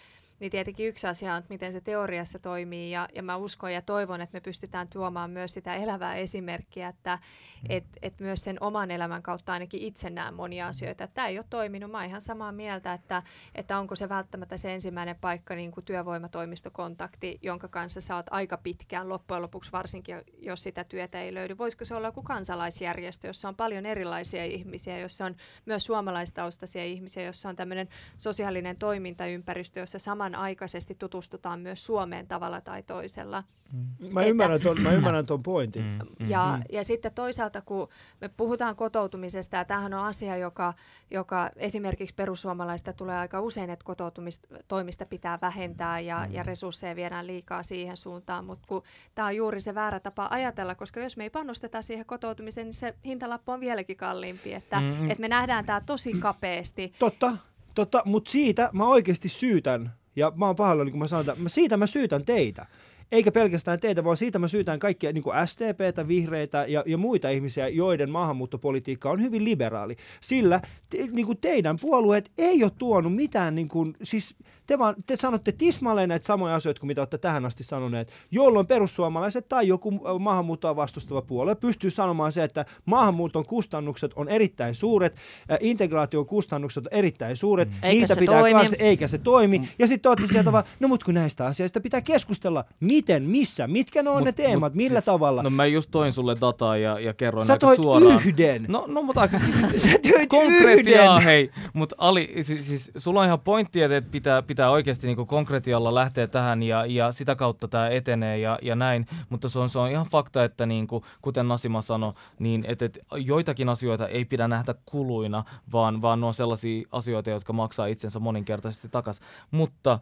niin tietenkin yksi asia on, että miten se teoriassa toimii ja, ja mä uskon ja toivon, että me pystytään tuomaan myös sitä elävää esimerkkiä, että mm. et, et myös sen oman elämän kautta ainakin itse näen monia asioita. Tämä ei ole toiminut. Mä oon ihan samaa mieltä, että, että onko se välttämättä se ensimmäinen paikka niin kuin työvoimatoimistokontakti, jonka kanssa sä oot aika pitkään loppujen lopuksi, varsinkin jos sitä työtä ei löydy. Voisiko se olla joku kansalaisjärjestö, jossa on paljon erilaisia ihmisiä, jossa on myös suomalaistaustaisia ihmisiä, jossa on tämmöinen sosiaalinen toimintaympäristö, jossa saman samanaikaisesti tutustutaan myös Suomeen tavalla tai toisella. Mm. Mä, ymmärrän ton, mä ymmärrän ton pointin. Mm, mm, ja, mm. ja sitten toisaalta, kun me puhutaan kotoutumisesta, ja tämähän on asia, joka, joka esimerkiksi perussuomalaista tulee aika usein, että kotoutumistoimista pitää vähentää ja, mm. ja resursseja viedään liikaa siihen suuntaan, mutta kun tämä on juuri se väärä tapa ajatella, koska jos me ei pannosteta siihen kotoutumiseen, niin se hintalappu on vieläkin kalliimpi, että, mm. että me nähdään tämä tosi kapeasti. Totta, totta mutta siitä mä oikeasti syytän ja mä oon pahoillani, kun mä sanon, että siitä mä syytän teitä. eikä pelkästään teitä, vaan siitä mä syytän kaikkia niin kuin SDPtä, vihreitä ja, ja muita ihmisiä, joiden maahanmuuttopolitiikka on hyvin liberaali. Sillä te, niin kuin teidän puolueet ei ole tuonut mitään, niin kuin, siis te, vaan, te sanotte tismalleen näitä samoja asioita kuin mitä olette tähän asti sanoneet, jolloin perussuomalaiset tai joku maahanmuuttoa vastustava puolue pystyy sanomaan se, että maahanmuuton kustannukset on erittäin suuret, integraation kustannukset on erittäin suuret, mm. eikä niitä se pitää toimi. Kanssa, eikä se toimi. Mm. Ja sitten olette sieltä vaan, no mutta kun näistä asioista pitää keskustella, miten, missä, mitkä ne on mut, ne teemat, mut, millä siis, tavalla. No mä just toin sulle dataa ja, ja kerroin Sä aika toit suoraan. yhden. No, no mutta aika siis, <laughs> Sä toit konkretiaa, yhden. hei. Mutta Ali, siis, siis, sulla on ihan pointti, että pitää, pitää oikeasti niinku konkretialla lähteä tähän ja, ja sitä kautta tämä etenee ja, ja näin. Mutta se on, se on ihan fakta, että niinku, kuten Nasima sanoi, niin että et joitakin asioita ei pidä nähdä kuluina, vaan, vaan ne on sellaisia asioita, jotka maksaa itsensä moninkertaisesti takaisin. Mutta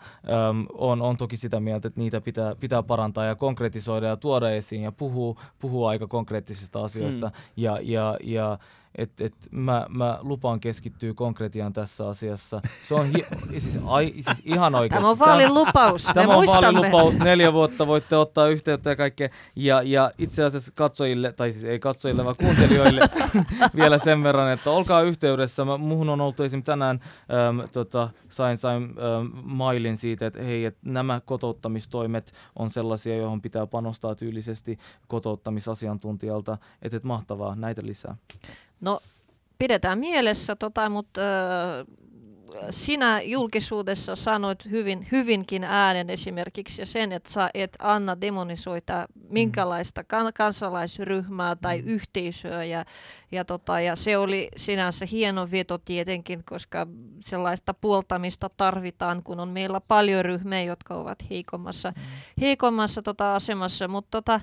äm, on, on toki sitä mieltä, että niitä pitää, pitää parantaa ja konkretisoida ja tuoda esiin ja puhua, puhua aika konkreettisista asioista. Hmm. Ja, ja, ja et, et mä, mä lupaan keskittyä konkretiaan tässä asiassa. Se on hi- siis, ai, siis ihan oikeasti. Tämä on vaalilupaus, me Tämä on muistamme. vaalilupaus, neljä vuotta voitte ottaa yhteyttä ja kaikkea. Ja, ja itse asiassa katsojille, tai siis ei katsojille, vaan kuuntelijoille <laughs> vielä sen verran, että olkaa yhteydessä. Mä, muhun on ollut esimerkiksi tänään, äm, tota, sain, sain äm, mailin siitä, että hei, että nämä kotouttamistoimet on sellaisia, johon pitää panostaa tyylisesti kotouttamisasiantuntijalta. Että et mahtavaa, näitä lisää. No, pidetään mielessä, tota, mutta äh, sinä julkisuudessa sanoit hyvin, hyvinkin äänen esimerkiksi sen, että sä et anna demonisoita minkälaista kan- kansalaisryhmää tai Mm. yhteisöä. Ja, ja, tota, ja se oli sinänsä hieno veto tietenkin, koska sellaista puoltamista tarvitaan, kun on meillä paljon ryhmiä, jotka ovat heikommassa, heikommassa tota, asemassa. Mutta tota,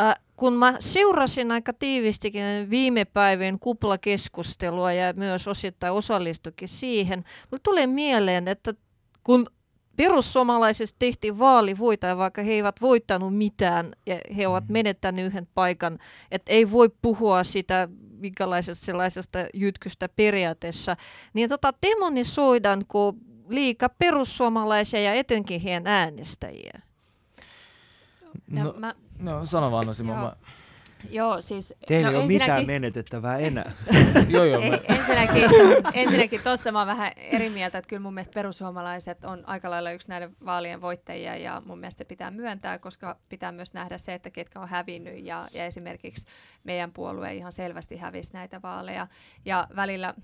Äh, kun mä seurasin aika tiivistikin viime päivien kuplakeskustelua ja myös osittain osallistukin siihen, mulle tulee mieleen, että kun perussuomalaisista tehtiin vaalivoita, ja vaikka he eivät voittanut mitään ja he ovat menettäneet yhden paikan, että ei voi puhua sitä minkälaisesta sellaisesta jytkystä periaatteessa, niin tota demonisoidaanko liika perussuomalaisia ja etenkin heidän äänestäjiä? No, No, mä, no sano vaan Nasima. Joo. Mä, joo, siis... Teillä no, ei ole mitään menetettävää enää. <laughs> joo, joo. Mä, Ei, ensinnäkin, ensinnäkin tuosta mä oon vähän eri mieltä, että kyllä mun mielestä perussuomalaiset on aika lailla yksi näiden vaalien voittajia ja mun mielestä se pitää myöntää, koska pitää myös nähdä se, että ketkä on hävinnyt ja, ja esimerkiksi meidän puolue ihan selvästi hävisi näitä vaaleja ja välillä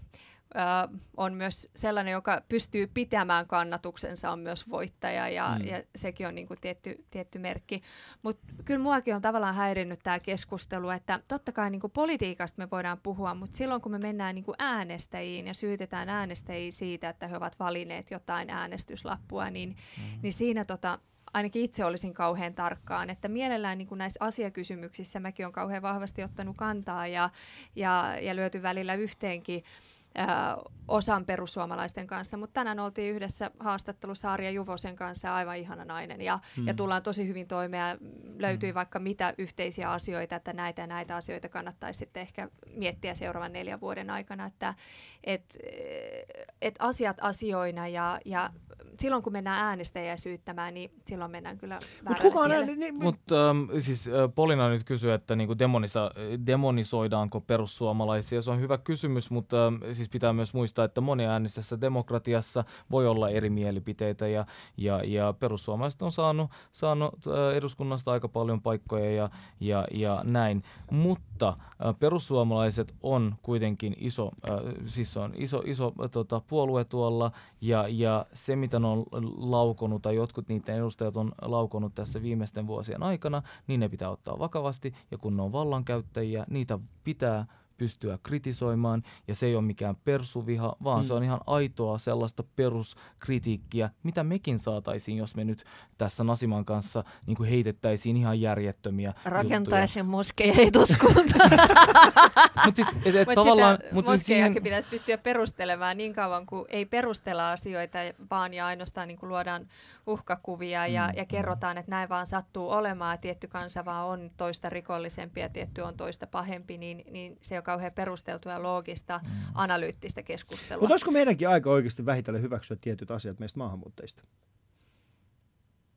ö, on myös sellainen, joka pystyy pitämään kannatuksensa, on myös voittaja ja, Mm. ja sekin on niin kuin tietty, tietty merkki. Mutta kyllä muakin on tavallaan häirinnyt tämä keskustelu, että totta kai niin kuin politiikasta me voidaan puhua, mutta silloin kun me mennään niin kuin äänestäjiin ja syytetään äänestäjiä siitä, että he ovat valineet jotain äänestyslappua, niin, mm. niin siinä tota, ainakin itse olisin kauhean tarkkaan, että mielellään niin kuin näissä asiakysymyksissä mäkin olen kauhean vahvasti ottanut kantaa ja, ja, ja lyöty välillä yhteenkin ää, osan perussuomalaisten kanssa, mutta tänään oltiin yhdessä haastattelussa Arja Juvosen kanssa, aivan ihana nainen, ja, Mm. ja tullaan tosi hyvin toimeen, löytyi vaikka mitä yhteisiä asioita, että näitä ja näitä asioita kannattaisi sitten ehkä miettiä seuraavan neljän vuoden aikana, että et, et asiat asioina, ja, ja silloin kun mennään äänestäjiä syyttämään, niin silloin mennään kyllä Mutta väärälle kukaan tielle. ääni, niin, Mutta ähm, siis äh, Polina nyt kysyy, että niinku demonisa, demonisoidaanko perussuomalaisia. Se on hyvä kysymys, mutta ähm, siis pitää myös muistaa, että moniäänisessä demokratiassa voi olla eri mielipiteitä ja, ja, ja perussuomalaiset on saanut, saanut äh, eduskunnasta aika paljon paikkoja ja, ja, ja näin. Mutta äh, perussuomalaiset on kuitenkin iso, äh, siis on iso, iso tota, puolue tuolla. Ja, ja se mitä ne on laukonut tai jotkut niiden edustajat on laukonut tässä viimeisten vuosien aikana, niin ne pitää ottaa vakavasti. Ja kun ne on vallankäyttäjiä, niitä pitää pystyä kritisoimaan ja se ei ole mikään persuviha, vaan mm. se on ihan aitoa sellaista peruskritiikkiä, mitä mekin saataisiin, jos me nyt tässä Nasiman kanssa niin kuin heitettäisiin ihan järjettömiä Rakentaisin moskeja eduskunta. <laughs> Mutta siis, et, et Mutta tavallaan, mut siis moskejakin siihen, pitäisi pystyä perustelemaan niin kauan, kuin ei perustella asioita, vaan ja ainoastaan niin kuin luodaan uhkakuvia ja, Mm. ja kerrotaan, että näin vaan sattuu olemaan, tietty kansa vaan on toista rikollisempi ja tietty on toista pahempi, niin, niin se on kauhean perusteltua ja loogista, Mm. analyyttistä keskustelua. Mutta olisiko meidänkin aika oikeasti vähitellen hyväksyä tietyt asiat meistä maahanmuuttajista?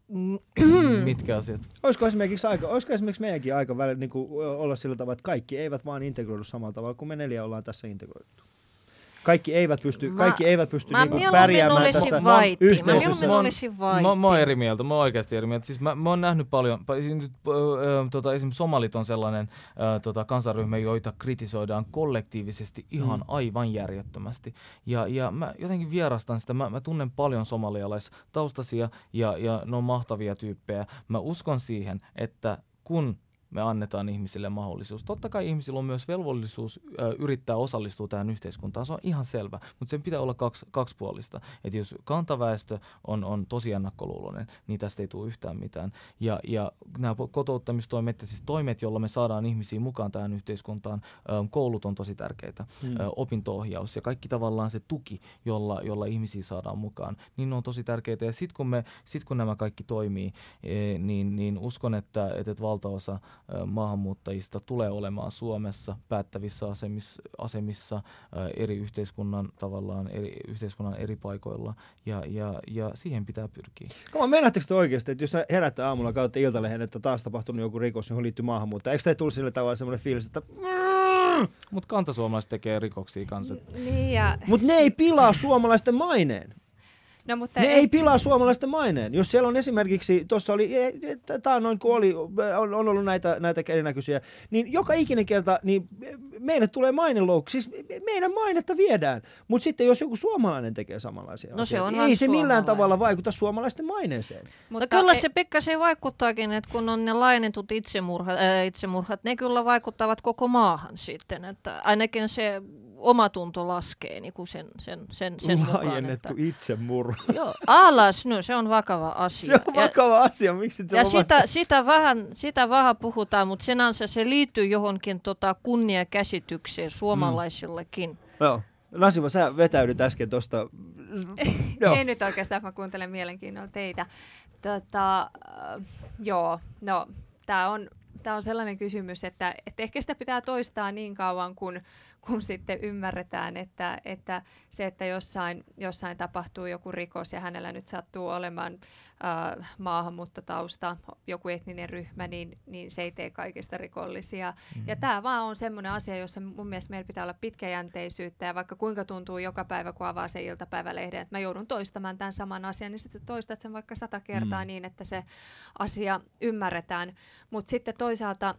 <clears throat> Mitkä asiat? Olisiko esimerkiksi, aika, olisiko esimerkiksi meidänkin aika välillä niin kuin olla sillä tavalla, että kaikki eivät vaan integroidu samalla tavalla kuin me neljä ollaan tässä integroitu? Kaikki eivät pysty, Mä- kaikki eivät pysty Mä niinku pärjäämään tässä vaitti. Mä yhteisössä. Mä Mä, vaitti. mä oon eri mieltä, mä oon oikeasti eri mieltä. Siis mä, mä oon nähnyt paljon, pa- siis nyt, tota, esimerkiksi somalit on sellainen ö, tota, kansanryhmä, joita kritisoidaan kollektiivisesti ihan Mm. aivan järjettömästi. Ja, ja mä jotenkin vierastan sitä, mä, mä tunnen paljon somalialaistaustaisia ja, ja ne on mahtavia tyyppejä. Mä uskon siihen, että kun me annetaan ihmisille mahdollisuus. Totta kai ihmisillä on myös velvollisuus ö, yrittää osallistua tähän yhteiskuntaan, se on ihan selvä, mutta sen pitää olla kaksi, kaksipuolista. Että jos kantaväestö on, on tosi ennakkoluuloinen, niin tästä ei tule yhtään mitään. Ja, ja nämä kotouttamistoimet, siis toimet, joilla me saadaan ihmisiä mukaan tähän yhteiskuntaan, ö, koulut on tosi tärkeitä, Mm. ö, opinto-ohjaus ja kaikki tavallaan se tuki, jolla, jolla ihmisiä saadaan mukaan, niin ne on tosi tärkeitä. Ja sitten kun, me, sit kun nämä kaikki toimii, e, niin, niin uskon, että, että valtaosa maahanmuuttajista tulee olemaan Suomessa päättävissä asemissa, asemissa eri yhteiskunnan tavallaan eri, yhteiskunnan eri paikoilla ja, ja, ja siihen pitää pyrkiä. On, meinaatteko te oikeasti, että jos te herätte aamulla kautta iltalehen, että taas tapahtunut joku rikos, johon liittyy maahanmuutto, eikö te tullut sille tavalla semmoinen fiilis, että Mutta kantasuomalaiset tekee rikoksia kanssa. Niin ja, mutta ne ei pilaa suomalaisten maineen. No mutta Ne ei pilaa suomalaisten maineen. Jos siellä on esimerkiksi, tuossa oli, tämä noin kun oli, on, on ollut näitä, näitä erinäköisiä, niin joka ikinen kerta niin meille tulee maineloukku. Siis meidän mainetta viedään. Mutta sitten jos joku suomalainen tekee samanlaisia No se asioita, on niin vaan ei se millään tavalla vaikuta suomalaisten maineeseen. Mutta kyllä se pikkasen vaikuttaakin, että kun on ne lainetut itsemurhat, äh, itsemurhat, ne kyllä vaikuttavat koko maahan sitten. Että ainakin se omatunto laskee niin kuin sen, sen, sen, sen mukaan. Laajennettu Että, itsemurha. <laughs> joo, alas, no se on vakava asia. Se on vakava asia. Miksi se ja on sitä, sitä, vähän, sitä vähän puhutaan, mutta sinänsä se liittyy johonkin tota kunniakäsitykseen suomalaisillakin. Joo. Nasiva, sä vetäydyt äsken tuosta. <laughs> Ei nyt oikeastaan, mä kuuntelen mielenkiinnolla teitä. Tota, äh, joo, no tämä on, tää on sellainen kysymys, että, että ehkä sitä pitää toistaa niin kauan, kun, kun sitten ymmärretään, että, että se, että jossain, jossain tapahtuu joku rikos ja hänellä nyt sattuu olemaan äh, maahanmuuttotausta, joku etninen ryhmä, niin, niin se ei tee kaikista rikollisia. Mm-hmm. Ja tämä vaan on semmoinen asia, jossa mun mielestä meillä pitää olla pitkäjänteisyyttä ja vaikka kuinka tuntuu joka päivä, kun avaa se iltapäivälehden, että mä joudun toistamaan tämän saman asian, niin sitten toistat sen vaikka sata kertaa mm. niin, että se asia ymmärretään. Mutta sitten toisaalta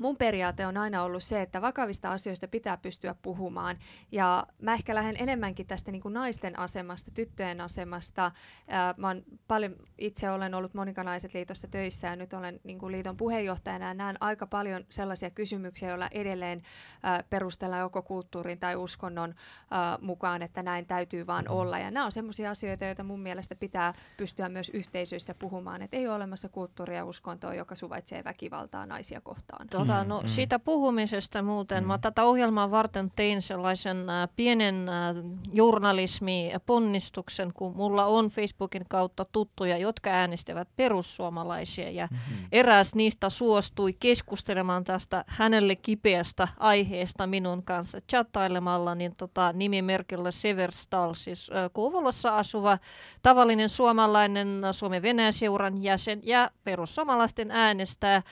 mun periaate on aina ollut se, että vakavista asioista pitää pystyä puhumaan. Ja mä ehkä lähden enemmänkin tästä niin kuin naisten asemasta, tyttöjen asemasta. Ää, mä oon paljon, itse olen ollut Monikanaiset liitossa töissä ja nyt olen niin kuin liiton puheenjohtajana ja näen aika paljon sellaisia kysymyksiä, joilla edelleen ää, perustellaan joko kulttuurin tai uskonnon ää, mukaan, että näin täytyy vaan olla. Ja nämä on sellaisia asioita, joita mun mielestä pitää pystyä myös yhteisöissä puhumaan, että ei ole olemassa kulttuuria ja uskontoa, joka suvaitsee väkivaltaa naisia kohtaan. Tota, no, siitä puhumisesta muuten, mä tätä ohjelmaa varten tein sellaisen äh, pienen äh, journalismiponnistuksen, kun mulla on Facebookin kautta tuttuja, jotka äänestävät perussuomalaisia. Ja mm-hmm. eräs niistä suostui keskustelemaan tästä hänelle kipeästä aiheesta minun kanssa chattailemalla, niin tota, nimimerkillä Severstal, siis äh, Kouvolassa asuva tavallinen suomalainen äh, Suomen Venäjän seuran jäsen ja perussuomalaisten äänestää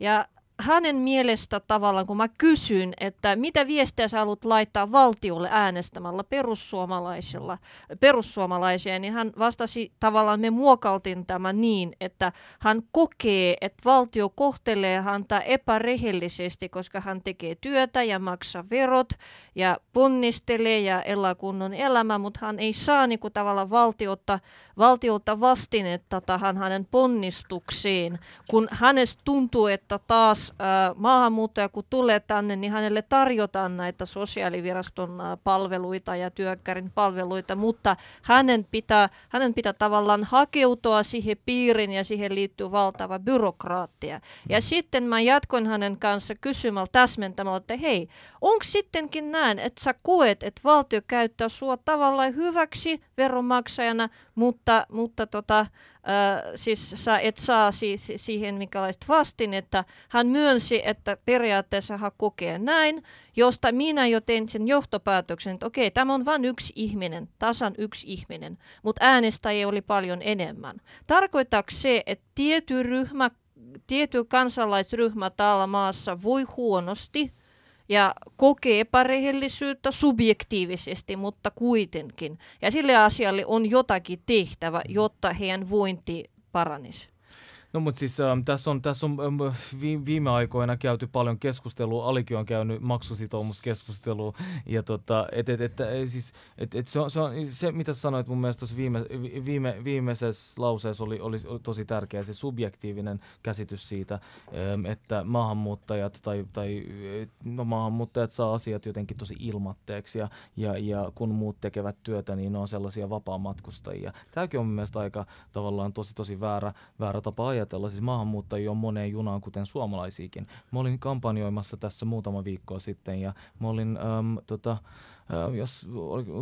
ja hänen mielestä tavallaan, kun mä kysyn, että mitä viestiä sä haluat laittaa valtiolle äänestämällä perussuomalaisilla, perussuomalaisia, niin hän vastasi tavallaan, me muokaltin tämän niin, että hän kokee, että valtio kohtelee häntä epärehellisesti, koska hän tekee työtä ja maksaa verot ja ponnistelee ja elää kunnon elämä, mutta hän ei saa niin kuin, tavallaan valtiota, valtiolta vastinetta tähän hänen ponnistukseen, kun hänestä tuntuu, että taas maahanmuuttaja kun tulee tänne, niin hänelle tarjotaan näitä sosiaaliviraston palveluita ja työkkärin palveluita, mutta hänen pitää, hänen pitää tavallaan hakeutua siihen piirin ja siihen liittyy valtava byrokraattia. Ja sitten mä jatkoin hänen kanssa kysymällä täsmentämällä, että hei, onko sittenkin näin, että sä koet, että valtio käyttää sua tavallaan hyväksi veronmaksajana, mutta, mutta tota, siis sä et saa siis siihen minkälaista vastin, että hän myönsi, että periaatteessa hän kokee näin, josta minä jo tein sen johtopäätöksen, että okei, tämä on vain yksi ihminen, tasan yksi ihminen, mutta äänestäjiä oli paljon enemmän. Tarkoittaako se, että tietty ryhmä, tietty kansalaisryhmä täällä maassa voi huonosti, ja kokee epärehellisyyttä subjektiivisesti, mutta kuitenkin. Ja sille asialle on jotakin tehtävä, jotta heidän vointi paranisi. No mutta siis ähm, tässä on, tässä on ähm, vi, viime aikoina käyty paljon keskustelua, Alikin on käynyt maksusitoumuskeskustelua, ja tota, et, et, et, siis, et, et se, on, se, on, se, mitä sanoit mun mielestä tuossa viime, viime, viimeisessä lauseessa oli, oli, oli tosi tärkeä, se subjektiivinen käsitys siitä, ähm, että maahanmuuttajat tai, tai no, maahanmuuttajat saa asiat jotenkin tosi ilmatteeksi, ja, ja, ja kun muut tekevät työtä, niin ne on sellaisia vapaamatkustajia. Tämäkin on mun mielestä aika tavallaan tosi tosi väärä, väärä tapa ajatella ajatella, siis maahanmuuttajia on moneen junaan, kuten suomalaisiakin. Mä olin kampanjoimassa tässä muutama viikko sitten ja mä olin äm, tota, äh, jos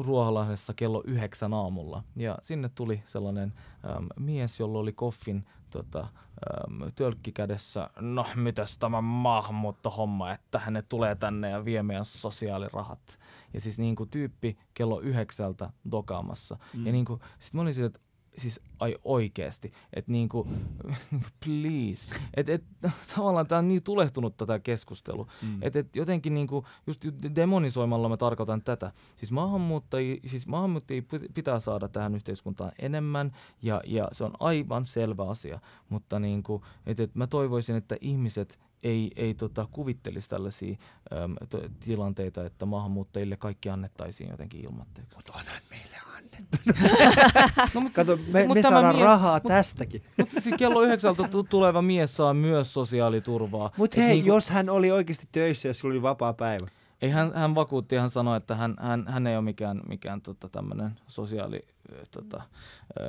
Ruoholahdessa kello yhdeksän aamulla. Ja sinne tuli sellainen äm, mies, jolla oli koffin tota, äm, tölkki kädessä. No, mitäs tämä maahanmuuttohomma, että hänet tulee tänne ja vie meidän sosiaalirahat. Ja siis niin kuin tyyppi kello yhdeksältä dokaamassa. Mm. Ja niin kuin, sit mä olin sille, että siis ai oikeesti, että <laughs> niinku, please, että et, <laughs> tavallaan tämä on niin tulehtunut tätä keskustelua, mm. että et jotenkin niinku, just demonisoimalla mä tarkoitan tätä, siis maahanmuuttajia, siis maahanmuuttajia pitää saada tähän yhteiskuntaan enemmän ja, ja se on aivan selvä asia, mutta niinku, että et mä toivoisin, että ihmiset ei, ei tota, kuvittelisi tällaisia äm, t- tilanteita, että maahanmuuttajille kaikki annettaisiin jotenkin ilmatteeksi. Mutta onhan meille <laughs> no, mutta Kato, me, mutta me saadaan mies, rahaa mut, tästäkin. Mutta siis kello yhdeksältä tuleva mies saa myös sosiaaliturvaa. Mutta hei, niin kun... jos hän oli oikeasti töissä ja sillä oli vapaa päivä. Ei, hän, hän vakuutti, hän sanoi, että hän, hän, hän ei ole mikään, mikään tota, tämmöinen sosiaali tota,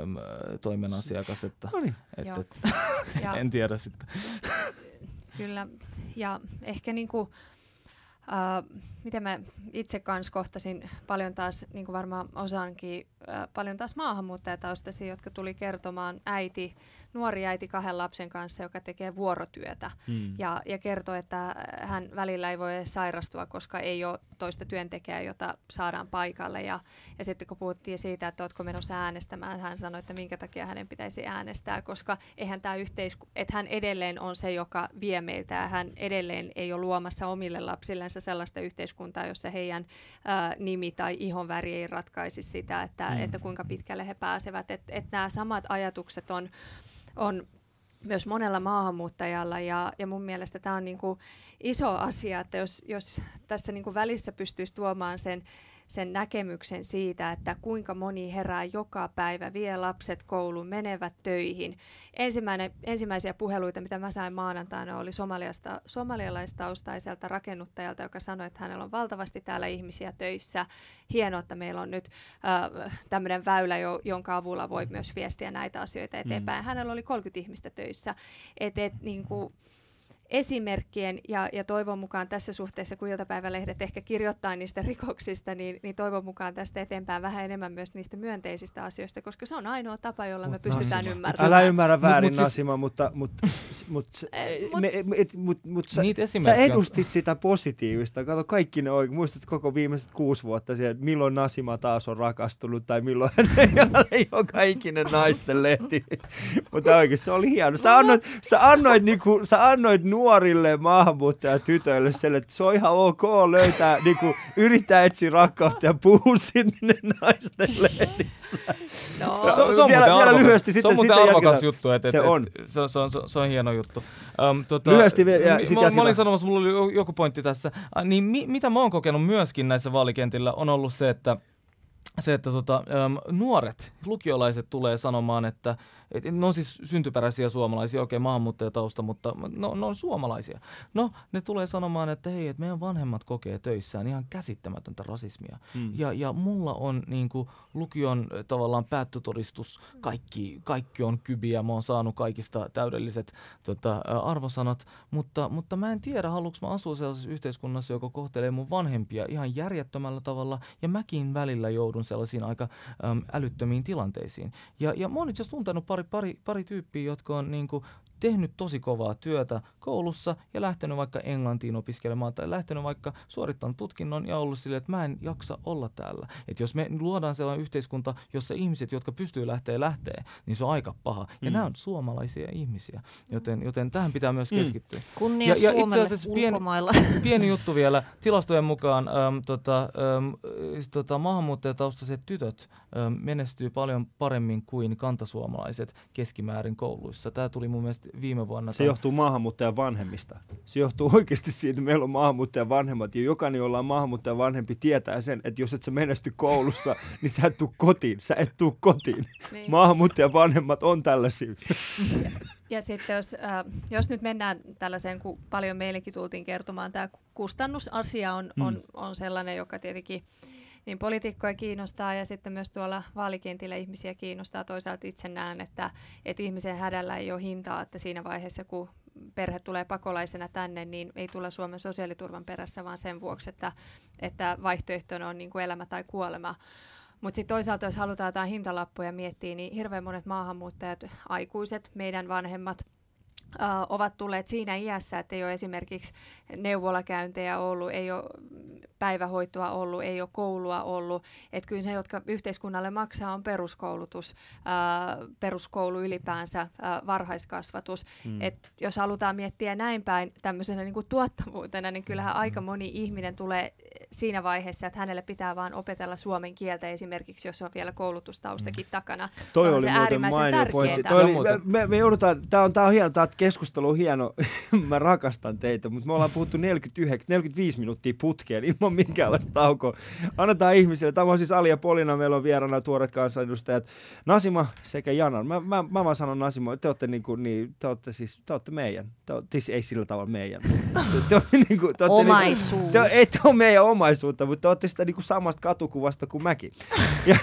äm, toimen asiakas. Että, no niin. et, et, <laughs> en tiedä sitten. Kyllä, ja ehkä niinku, Uh, miten mä itse kanssa kohtasin paljon taas, niin kuin varmaan osaankin, uh, paljon taas maahanmuuttajataustaisia, jotka tuli kertomaan äiti nuori äiti kahden lapsen kanssa, joka tekee vuorotyötä hmm. ja, ja kertoo, että hän välillä ei voi edes sairastua, koska ei ole toista työntekijää, jota saadaan paikalle. Ja, ja sitten kun puhuttiin siitä, että oletko menossa äänestämään, hän sanoi, että minkä takia hänen pitäisi äänestää, koska eihän tämä yhteisku, että hän edelleen on se, joka vie meiltä ja hän edelleen ei ole luomassa omille lapsillensa sellaista yhteiskuntaa, jossa heidän ää, nimi tai ihonväri ei ratkaisi sitä, että, hmm. että kuinka pitkälle he pääsevät. Että et nämä samat ajatukset on on myös monella maahanmuuttajalla ja, ja mun mielestä tämä on niin kuin iso asia, että jos, jos tässä niin kuin välissä pystyisi tuomaan sen sen näkemyksen siitä, että kuinka moni herää joka päivä, vie lapset kouluun, menevät töihin. Ensimmäinen, ensimmäisiä puheluita, mitä mä sain maanantaina, oli somaliasta, somalialaistaustaiselta rakennuttajalta, joka sanoi, että hänellä on valtavasti täällä ihmisiä töissä. Hienoa, että meillä on nyt äh, tämmöinen väylä, jo, jonka avulla voi myös viestiä näitä asioita eteenpäin. Mm. Hänellä oli 30 ihmistä töissä. Et, et, niin kuin, esimerkkien ja, ja toivon mukaan tässä suhteessa, kun iltapäivälehdet ehkä kirjoittaa niistä rikoksista, niin, niin toivon mukaan tästä eteenpäin vähän enemmän myös niistä myönteisistä asioista, koska se on ainoa tapa, jolla me pystytään Nasima. ymmärtämään. Älä ymmärrä väärin, mut, mut Nasima, siis... mutta, mutta, mutta, me, et, mut, mut sä, sä edustit sitä positiivista. Kato, kaikki ne oikein. Muistat koko viimeiset kuusi vuotta siellä, milloin Nasima taas on rakastunut tai milloin hän <laughs> ei ole kaikinen naisten lehti. mutta oikein se oli hieno. Sä annoit, sä annoit, niinku, sä annoit nuorille maahanmuuttajatytöille sen, että se on ihan ok löytää, niin kuin, yrittää etsiä rakkautta ja puhua sinne naisten lehdissä. No. Se, se on vielä, vielä lyhyesti sitten, se on sitten arvokas juttu. Et, et, se, on. Et, se, se, on, se, on hieno juttu. Um, tota, lyhyesti vielä, ja sitten mä, mä olin sanomassa, mulla oli joku pointti tässä. Uh, niin mi, mitä mä oon kokenut myöskin näissä vaalikentillä on ollut se, että se, että tota, nuoret lukiolaiset tulee sanomaan, että et, ne on siis syntyperäisiä suomalaisia, okei okay, maahanmuuttajatausta, mutta no, ne on suomalaisia. No, ne tulee sanomaan, että hei, että meidän vanhemmat kokee töissään ihan käsittämätöntä rasismia. Mm. Ja, ja mulla on niin kuin, lukion tavallaan päättötodistus, kaikki, kaikki on kybiä, mä oon saanut kaikista täydelliset tota, arvosanat, mutta, mutta mä en tiedä, haluanko mä asua sellaisessa yhteiskunnassa, joka kohtelee mun vanhempia ihan järjettömällä tavalla, ja mäkin välillä joudun sellaisiin aika äm, älyttömiin tilanteisiin. Ja, ja mä oon itse asiassa tuntenut pari, pari, pari tyyppiä, jotka on niin kuin, tehnyt tosi kovaa työtä koulussa ja lähtenyt vaikka Englantiin opiskelemaan tai lähtenyt vaikka suorittanut tutkinnon ja ollut silleen, että mä en jaksa olla täällä. Että jos me luodaan sellainen yhteiskunta, jossa ihmiset, jotka pystyy lähteä lähtee, niin se on aika paha. Ja mm. nämä on suomalaisia ihmisiä, joten, joten tähän pitää myös mm. keskittyä. Mm. Kunnia ja, ja itse asiassa pieni, <laughs> pieni juttu vielä. Tilastojen mukaan äm, tota, äm, tota, maahanmuuttajataustaiset tytöt äm, menestyy paljon paremmin kuin kantasuomalaiset keskimäärin kouluissa. Tämä tuli mun mielestä viime vuonna. Se johtuu maahanmuuttajan vanhemmista. Se johtuu oikeasti siitä, että meillä on maahanmuuttajan vanhemmat ja jokainen, jolla on maahanmuuttajan vanhempi, tietää sen, että jos et sä menesty koulussa, <laughs> niin sä et tuu kotiin. Sä et tuu kotiin. Niin. Maahanmuuttajan vanhemmat on tällaisia. Ja, ja sitten jos, äh, jos nyt mennään tällaiseen, kun paljon meillekin tultiin kertomaan, tämä kustannusasia on, mm. on, on sellainen, joka tietenkin niin poliitikkoja kiinnostaa ja sitten myös tuolla vaalikentillä ihmisiä kiinnostaa. Toisaalta itse näen, että, että ihmisen hädällä ei ole hintaa, että siinä vaiheessa kun perhe tulee pakolaisena tänne, niin ei tule Suomen sosiaaliturvan perässä, vaan sen vuoksi, että, että vaihtoehtona on niin kuin elämä tai kuolema. Mutta sitten toisaalta, jos halutaan jotain hintalappuja miettiä, niin hirveän monet maahanmuuttajat, aikuiset, meidän vanhemmat, Uh, ovat tulleet siinä iässä, että ei ole esimerkiksi neuvolakäyntejä ollut, ei ole päivähoitoa ollut, ei ole koulua ollut. Että kyllä ne, jotka yhteiskunnalle maksaa, on peruskoulutus, ää, peruskoulu ylipäänsä, ää, varhaiskasvatus. Mm. Et jos halutaan miettiä näin päin tämmöisenä niin kuin tuottavuutena, niin kyllähän mm. aika moni ihminen tulee siinä vaiheessa, että hänelle pitää vaan opetella suomen kieltä esimerkiksi, jos on vielä koulutustaustakin mm. takana. Toi on oli se äärimmäisen tärkeää. Toi oli, me, me joudutaan, tämä on, tää on hieno, tämä keskustelu on hieno, <laughs> mä rakastan teitä, mutta me ollaan puhuttu 49, 45 minuuttia putkeen ilman ole minkäänlaista taukoa. Annetaan ihmisille. Tämä on siis Ali ja Polina. Meillä on vieraana tuoret kansanedustajat Nasima sekä Janan. Mä, mä, mä vaan sanon Nasima, te olette, niin kuin, niin, te olette siis te olette meidän. Te olette, siis ei sillä tavalla meidän. Te, te, olette, <laughs> niin kuin, te olette, Omaisuus. Niin kuin, te, ei te ole meidän omaisuutta, mutta te olette sitä niin kuin samasta katukuvasta kuin mäkin. <laughs> Ja,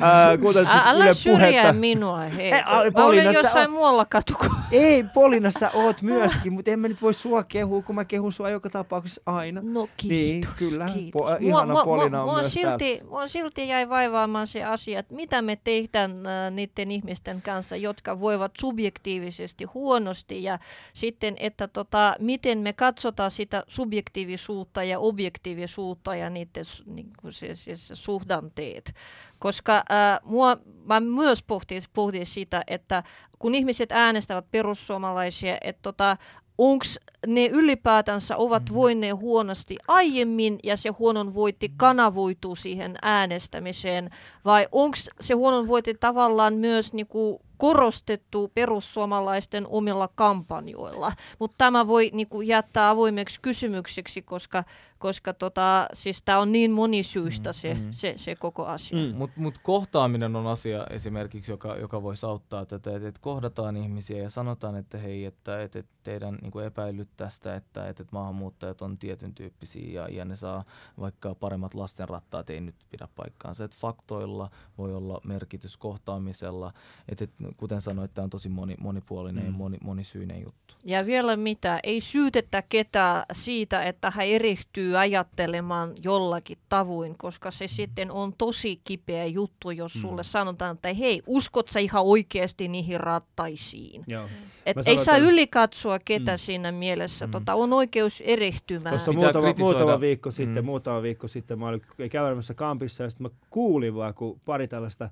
ää, siis Älä syrjää minua, hei. Ei, mä olen jossain muualla katukuvassa. Ei, Polina, sä oot myöskin, mutta en mä nyt voi sua kehua, kun mä kehun sua joka tapauksessa aina. No niin, kyllä. Kiitos. Po- ihana mua, Polina on mua, myös silti, mua silti jäi vaivaamaan se asia, että mitä me tehdään äh, niiden ihmisten kanssa, jotka voivat subjektiivisesti huonosti ja sitten, että tota, miten me katsotaan sitä subjektiivisuutta ja objektiivisuutta ja niiden niin kuin se, se, se suhdanteet. Koska äh, mua, mä myös pohtin, pohtin sitä, että kun ihmiset äänestävät perussuomalaisia, että tota, onko ne ylipäätänsä ovat mm. voineet huonosti aiemmin ja se huononvointi kanavoituu siihen äänestämiseen, vai onko se huononvointi tavallaan myös niinku korostettu perussuomalaisten omilla kampanjoilla. Mutta tämä voi niinku jättää avoimeksi kysymykseksi, koska koska tota, siis tämä on niin monisyistä se, mm, mm. se, se koko asia. Mm. Mutta mut kohtaaminen on asia esimerkiksi, joka, joka voisi auttaa tätä, että et kohdataan ihmisiä ja sanotaan, että hei, että et, et teidän niinku epäilyt tästä, että et, et maahanmuuttajat on tietyn tyyppisiä ja, ja ne saa vaikka paremmat lastenrattaat, ei nyt pidä paikkaansa. Et faktoilla voi olla merkitys kohtaamisella, että et, kuten sanoit, tämä on tosi moni, monipuolinen mm. ja moni, monisyinen juttu. Ja vielä mitä, ei syytetä ketään siitä, että hän erehtyy ajattelemaan jollakin tavoin, koska se sitten on tosi kipeä juttu, jos mm. sulle sanotaan, että hei, uskot sä ihan oikeasti niihin rattaisiin. Joo. Et ei saa ylikatsoa ketä mm. siinä mielessä, mm. tota, on oikeus erehtymään. Tuossa muutama, muutama, viikko sitten, mm. muutama viikko sitten mä olin kävelemässä kampissa ja sitten mä kuulin vaan, kun pari tällaista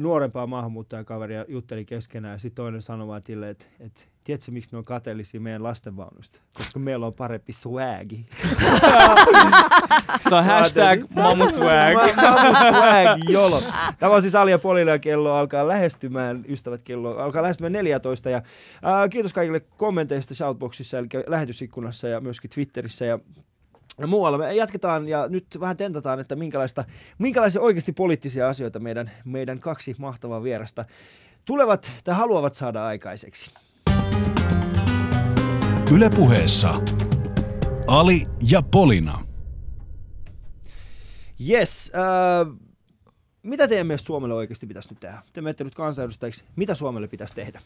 nuorempaa maahanmuuttajakaveria jutteli keskenään ja sitten toinen sanoi että, että, että tiedätkö miksi ne on kateellisia meidän lastenvaunusta? Koska meillä on parempi swagi. <laughs> Se on hashtag mama swag. Swag, jolo. Tämä on siis Alia Polina kello alkaa lähestymään, ystävät kello alkaa lähestymään 14. Ja, ää, kiitos kaikille kommenteista Shoutboxissa, eli lähetysikkunassa ja myöskin Twitterissä. Ja ja muualla. Me jatketaan ja nyt vähän tentataan, että minkälaista, minkälaisia oikeasti poliittisia asioita meidän, meidän kaksi mahtavaa vierasta tulevat tai haluavat saada aikaiseksi. Ylepuheessa Ali ja Polina. Yes. Äh, mitä teidän mielestä Suomelle oikeasti pitäisi nyt tehdä? Te menette nyt kansanedustajiksi. Mitä Suomelle pitäisi tehdä?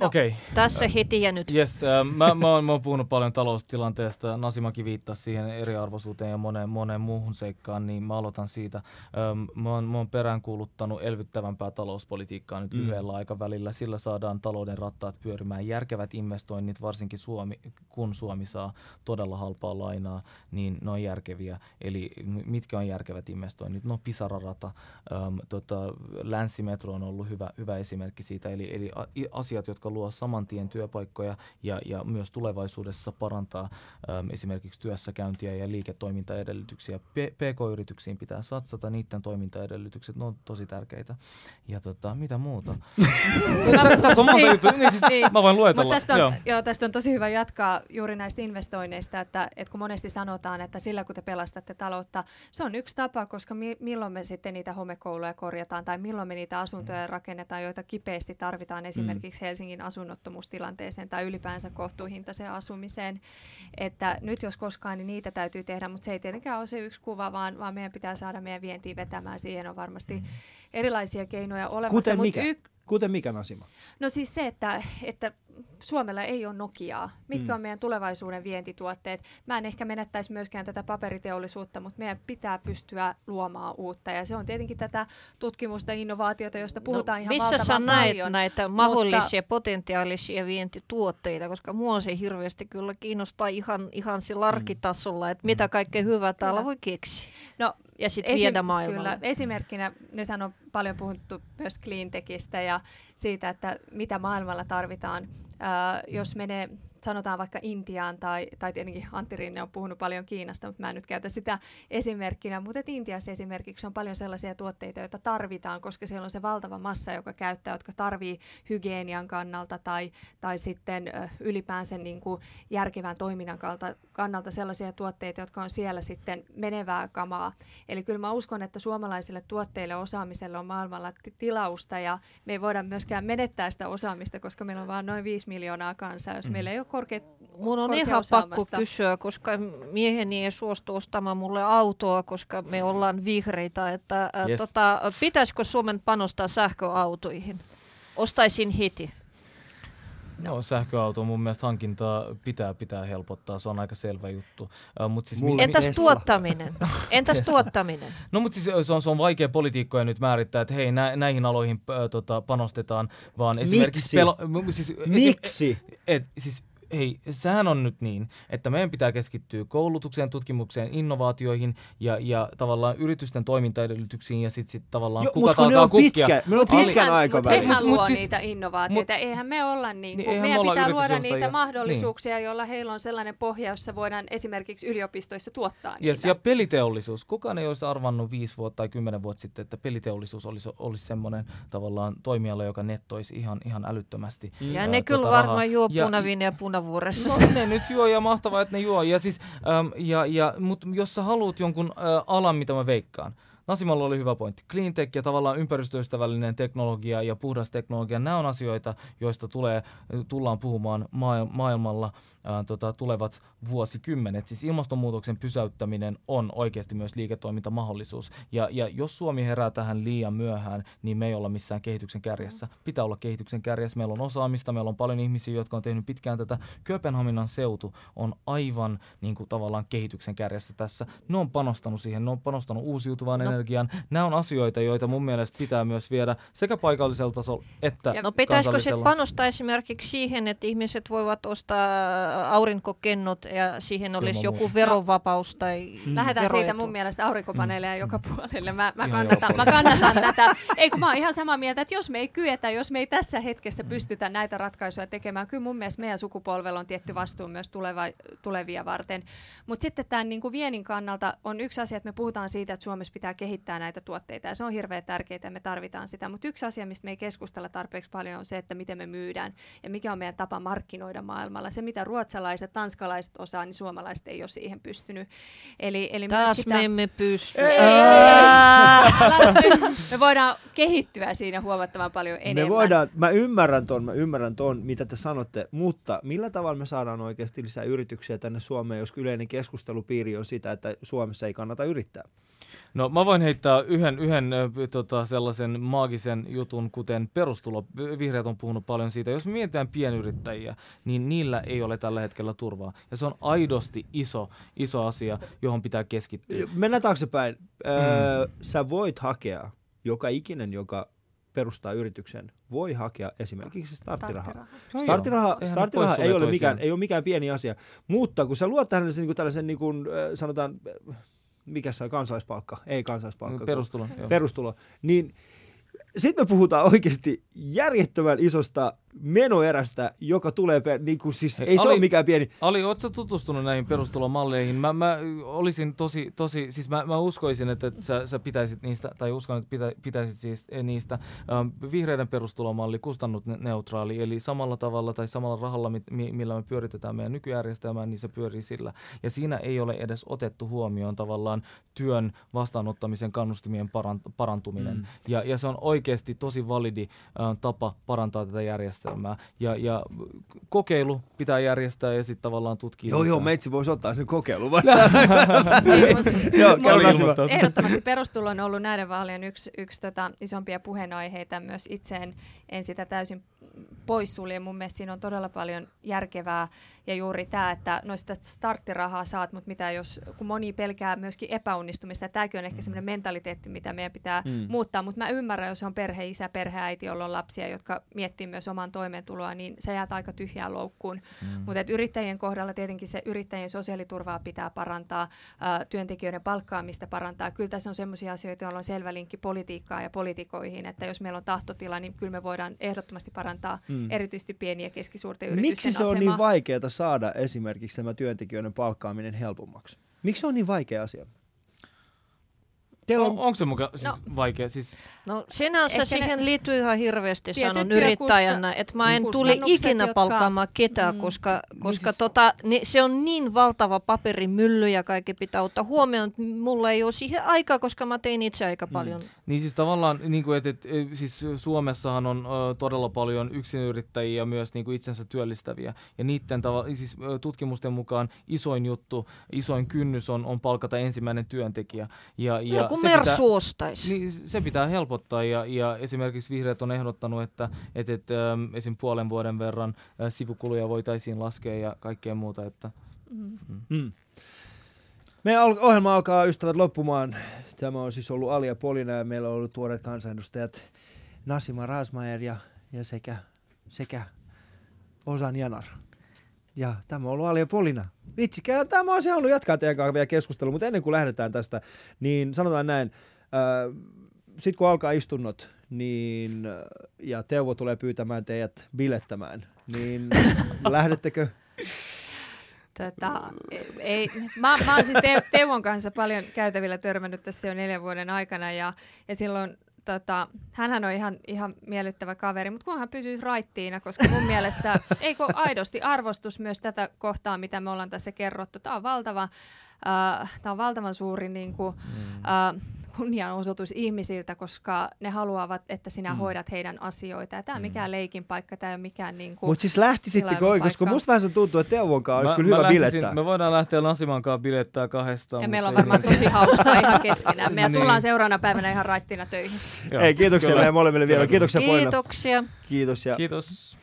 No, Okei. Tässä heti ja nyt. Yes, äh, mä, mä, oon, mä oon puhunut paljon taloustilanteesta. Nasimakin viittasi siihen eriarvoisuuteen ja moneen, moneen muuhun seikkaan, niin mä aloitan siitä. Ähm, mä, oon, mä oon peräänkuuluttanut elvyttävämpää talouspolitiikkaa nyt Mm. lyhyellä aikavälillä. Sillä saadaan talouden rattaat pyörimään. Järkevät investoinnit, varsinkin Suomi, kun Suomi saa todella halpaa lainaa, niin ne on järkeviä. Eli mitkä on järkevät investoinnit? No Pisara-rata, ähm, tota, Länsimetro on ollut hyvä, hyvä esimerkki siitä. Eli, eli asiat, jotka luo saman tien työpaikkoja ja, ja myös tulevaisuudessa parantaa äm, esimerkiksi työssäkäyntiä ja liiketoimintaedellytyksiä. P- PK-yrityksiin pitää satsata, niiden toimintaedellytykset, ne on tosi tärkeitä. Ja tota, mitä muuta? Tä- <laughs> Tässä on monta Niin. juttua, niin siis Niin. mä voin luetella. Tästä on, Joo. joo. tästä on tosi hyvä jatkaa juuri näistä investoinneista, että, että kun monesti sanotaan, että sillä kun te pelastatte taloutta, se on yksi tapa, koska mi- milloin me sitten niitä homekouluja korjataan tai milloin me niitä asuntoja rakennetaan, joita kipeästi tarvitaan esimerkiksi Helsingin asunnottomuustilanteeseen tai ylipäänsä kohtuuhintaiseen asumiseen. Että nyt jos koskaan, niin niitä täytyy tehdä, mutta se ei tietenkään ole se yksi kuva, vaan, vaan meidän pitää saada meidän vientiin vetämään. Siihen on varmasti erilaisia keinoja olemassa. Kuten mut mikä? yk- Kuten mikä Nasima? No siis se, että, että Suomella ei ole Nokiaa. Mitkä Mm. mm. on meidän tulevaisuuden vientituotteet? Mä en ehkä menettäisi myöskään tätä paperiteollisuutta, mutta meidän pitää pystyä luomaan uutta. Ja se on tietenkin tätä tutkimusta, innovaatiota, josta puhutaan no, ihan missä sä valtavan näet paljon. näitä mahdollisia potentiaalisia vientituotteita, koska mua se hirveästi kyllä kiinnostaa ihan, ihan sillä arkitasolla, että mitä kaikkea hyvää täällä voi keksiä. No, Ja sitten viedä maailmalle. Kyllä, esimerkkinä, nythän on paljon puhuttu myös cleantechistä ja siitä, että mitä maailmalla tarvitaan. Ää, jos menee, sanotaan vaikka Intiaan tai, tai tietenkin Antti Rinne on puhunut paljon Kiinasta, mutta mä en nyt käytä sitä esimerkkinä, mutta Intiassa esimerkiksi on paljon sellaisia tuotteita, joita tarvitaan, koska siellä on se valtava massa, joka käyttää, jotka tarvii hygienian kannalta tai, tai sitten ylipäänsä niin kuin järkevän toiminnan kannalta, sellaisia tuotteita, jotka on siellä sitten menevää kamaa. Eli kyllä mä uskon, että suomalaisille tuotteille osaamiselle on maailmalla ti- tilausta ja me ei voida myöskään menettää sitä osaamista, koska meillä on vain noin 5 miljoonaa kansaa. Jos meillä ei ole korkeat Mun on ihan pakko kysyä, koska mieheni ei suostu ostamaan mulle autoa, koska me ollaan vihreitä. Että, yes. Yes. tota, pitäisikö Suomen panostaa sähköautoihin? Ostaisin heti. No, sähköauto mun mielestä hankintaa pitää pitää helpottaa, se on aika selvä juttu. Uh, mut siis mi- Mulle- mi- Entäs Tesla. tuottaminen? <laughs> Entäs tuottaminen? No mutta siis se on, se on vaikea poliitikkoja nyt määrittää, että hei nä, näihin aloihin äh, tota, panostetaan, vaan esimerkiksi... Miksi? m- siis, esi- Miksi? et, siis hei, sehän on nyt niin, että meidän pitää keskittyä koulutukseen, tutkimukseen, innovaatioihin ja, ja tavallaan yritysten toimintaedellytyksiin ja sitten sit tavallaan Jo, kuka mut alkaa on kukkia. pitkä, on Ali- pitkän aikavälin. Mutta eihän Mut- mut luo siis- niitä innovaatioita. eihän me olla niin Niin, kuin, eihän me meidän olla pitää luoda niitä mahdollisuuksia, joilla heillä on sellainen pohja, jossa voidaan esimerkiksi yliopistoissa tuottaa Yes, niitä. ja peliteollisuus. Kukaan ei olisi arvannut viisi vuotta tai kymmenen vuotta sitten, että peliteollisuus olisi, olisi semmoinen tavallaan toimiala, joka nettoisi ihan, ihan älyttömästi. Ja ää, ne kyllä tota varmaan rahaa. juo Ja- punaviiniä ja punavuoressa. No ne nyt juo ja mahtavaa, että ne juo. Ja siis, äm, ja, ja, mutta jos sä haluat jonkun ä, alan, mitä mä veikkaan, Nasimalla oli hyvä pointti. Cleantech ja tavallaan ympäristöystävällinen teknologia ja puhdas teknologia, nämä on asioita, joista tulee, tullaan puhumaan maa- maailmalla ää, tota, tulevat vuosikymmenet. Siis ilmastonmuutoksen pysäyttäminen on oikeasti myös liiketoimintamahdollisuus. Ja, ja jos Suomi herää tähän liian myöhään, niin me ei olla missään kehityksen kärjessä. Pitää olla kehityksen kärjessä. Meillä on osaamista, meillä on paljon ihmisiä, jotka on tehnyt pitkään tätä. Kööpenhaminan seutu on aivan niin kuin, tavallaan kehityksen kärjessä tässä. Ne on panostanut siihen, ne on panostanut uusiutuvaan No. Nämä on asioita, joita mun mielestä pitää myös viedä sekä paikallisella tasolla että Ja- No pitäisikö se panostaa esimerkiksi siihen, että ihmiset voivat ostaa aurinkokennot ja siihen olisi Ilman joku verovapaus tai Lähdetään siitä veroetu? mun mielestä aurinkopaneeleja joka puolelle. Mä, mä, kannatan, mä kannatan tätä. Ei kun mä oon ihan samaa mieltä, että jos me ei kyetä, jos me ei tässä hetkessä pystytä näitä ratkaisuja tekemään, kyllä mun mielestä meidän sukupolvella on tietty vastuu myös tuleva, tulevia varten. Mutta sitten tämän niin kuin viennin kannalta on yksi asia, että me puhutaan siitä, että Suomessa pitää kehittää näitä tuotteita ja se on hirveän tärkeää ja me tarvitaan sitä. Mutta yksi asia, mistä me ei keskustella tarpeeksi paljon on se, että miten me myydään ja mikä on meidän tapa markkinoida maailmalla. Se, mitä ruotsalaiset, tanskalaiset osaa, niin suomalaiset ei ole siihen pystynyt. Eli, eli Taas me emme pysty. Ei, Älä nyt. me voidaan kehittyä siinä huomattavan paljon enemmän. Me voidaan, mä ymmärrän ton, mä ymmärrän ton, mitä te sanotte, mutta millä tavalla me saadaan oikeasti lisää yrityksiä tänne Suomeen, jos yleinen keskustelupiiri on sitä, että Suomessa ei kannata yrittää? No mä voin heittää yhden, yhden tota, sellaisen maagisen jutun, kuten perustulo. Vihreät on puhunut paljon siitä. Jos me mietitään pienyrittäjiä, niin niillä ei ole tällä hetkellä turvaa. Ja se on aidosti iso, iso asia, johon pitää keskittyä. Mennään taaksepäin. Öö, sä voit hakea, joka ikinen, joka perustaa yrityksen, voi hakea esimerkiksi starttirahaa. Starttiraha. Starttiraha, starttiraha ei, ole mikään, ei ole mikään pieni asia, mutta kun sä luot tähän niin tällaisen, niin kuin, äh, sanotaan, mikä se on, kansalaispalkka, ei kansalaispalkka, Perustulo. perustulo, niin sitten me puhutaan oikeasti järjettömän isosta menoerästä, joka tulee, per, niin kuin, siis Hei, ei se Ali- ole mikään pieni, Ali, ootko tutustunut näihin perustulomalleihin? Mä, mä olisin tosi, tosi siis mä, mä uskoisin, että, että sä, sä pitäisit niistä, tai uskon, että pitä, pitäisit siis niistä. Ähm, vihreiden perustulomalli, kustannusneutraali, eli samalla tavalla tai samalla rahalla, mi- mi- millä me pyöritetään meidän nykyjärjestelmää, niin se pyörii sillä. Ja siinä ei ole edes otettu huomioon tavallaan työn vastaanottamisen kannustimien parant- parantuminen. Mm. Ja, ja se on oikeasti tosi validi äh, tapa parantaa tätä järjestelmää. Ja, ja kokeilu pitää järjestää ja sitten tavallaan tutkia. joo joo, meitsi voisi ottaa sen kokeilun vastaan. Mut- <laughs> joo, ilmoittaa. Ehdottomasti perustulo on ollut näiden vaalien yksi, yksi tota, isompia puheenaiheita. Myös itse en, en sitä täysin poissulje. Mun mielestä siinä on todella paljon järkevää. Ja juuri tämä, että noista starttirahaa saat, mutta mitä jos, kun moni pelkää myöskin epäonnistumista. Ja tämäkin on ehkä semmoinen mentaliteetti, mitä meidän pitää Mm. mm. muuttaa. Mutta mä ymmärrän, jos on perheisä, perheäiti, jolla on lapsia, jotka miettii myös oman toimeentuloa, niin se jää aika tyhjään loukkuun. Mm. Mutta yrittäjien kohdalla tietenkin se yrittäjien sosiaaliturvaa pitää parantaa, työntekijöiden palkkaamista parantaa. Kyllä tässä on sellaisia asioita, joilla on selvä linkki politiikkaan ja poliitikoihin, että jos meillä on tahtotila, niin kyllä me voidaan ehdottomasti parantaa Mm. mm. erityisesti pieniä ja keskisuurten yritysten Miksi se on asemaa. niin vaikeaa saada esimerkiksi tämä työntekijöiden palkkaaminen helpommaksi? Miksi se on niin vaikea asia? Teillä On, on, onko se muka siis No. vaikea? Siis, No sinänsä Ehkä siihen ne- liittyy ihan hirveästi sanon yrittäjänä, että mä en kustannukset, ikinä jotka- palkkaamaan ketään, Mm. koska, koska siis- tota, niin se on niin valtava paperimylly ja kaikki pitää ottaa huomioon, että mulla ei ole siihen aikaa, koska mä tein itse aika paljon. niin siis tavallaan, niin kuin, että, että siis Suomessahan on ö, todella paljon yksinyrittäjiä myös niin kuin itsensä työllistäviä. Ja niiden tava, siis, ö, tutkimusten mukaan isoin juttu, isoin kynnys on, on palkata ensimmäinen työntekijä. Ja, ja Joku se pitää- mersu ostaisi. Niin, se pitää helpottaa ja, ja esimerkiksi vihreät on ehdottanut, että, että, että ähm, esim. puolen vuoden verran äh, sivukuluja voitaisiin laskea ja kaikkea muuta. Että, Mm. mm. Meidän ohjelma alkaa ystävät loppumaan. Tämä on siis ollut Alia Polina ja meillä on ollut tuoreet kansanedustajat Nasima Rasmaer ja, ja sekä, sekä Osan Janar. Ja tämä on ollut Alia Polina. Vitsikään, tämä olisi halunnut jatkaa teidän kanssa vielä keskustelua, mutta ennen kuin lähdetään tästä, niin sanotaan näin, sitten kun alkaa istunnot, niin, äh, ja Teuvo tulee pyytämään teidät bilettämään, niin <laughs> lähdettekö? Tota, ei, mä, mä oon siis Teuvon kanssa paljon käytävillä törmännyt tässä jo neljän vuoden aikana ja, ja silloin tota, hänhän on ihan, ihan miellyttävä kaveri, mutta kunhan pysyisi raittiina, koska mun mielestä <laughs> eikö aidosti arvostus myös tätä kohtaa, mitä me ollaan tässä kerrottu. Tämä on valtava, äh, tää on valtavan suuri niin kuin, äh, kunnianosoitus ihmisiltä, koska ne haluavat, että sinä Mm. hoidat heidän asioita. Ja tämä on mikään leikin paikka, tämä ei ole mikään niin kuin, Mutta siis lähtisittekö oikein, koska musta vähän se tuntuu, että Teuvon kanssa olisi Mä- kyllä mä hyvä lähtisin- bilettää. Me voidaan lähteä Nasiman kanssa bilettää kahdestaan. Ja meillä on varmaan tosi hauskaa ihan keskenään. <laughs> Me Niin. tullaan seuraavana päivänä ihan raittina töihin. Joo, Ei, kiitoksia meidän molemmille vielä. Kiitoksia. Kiitoksia. Kiitos ja Kiitos.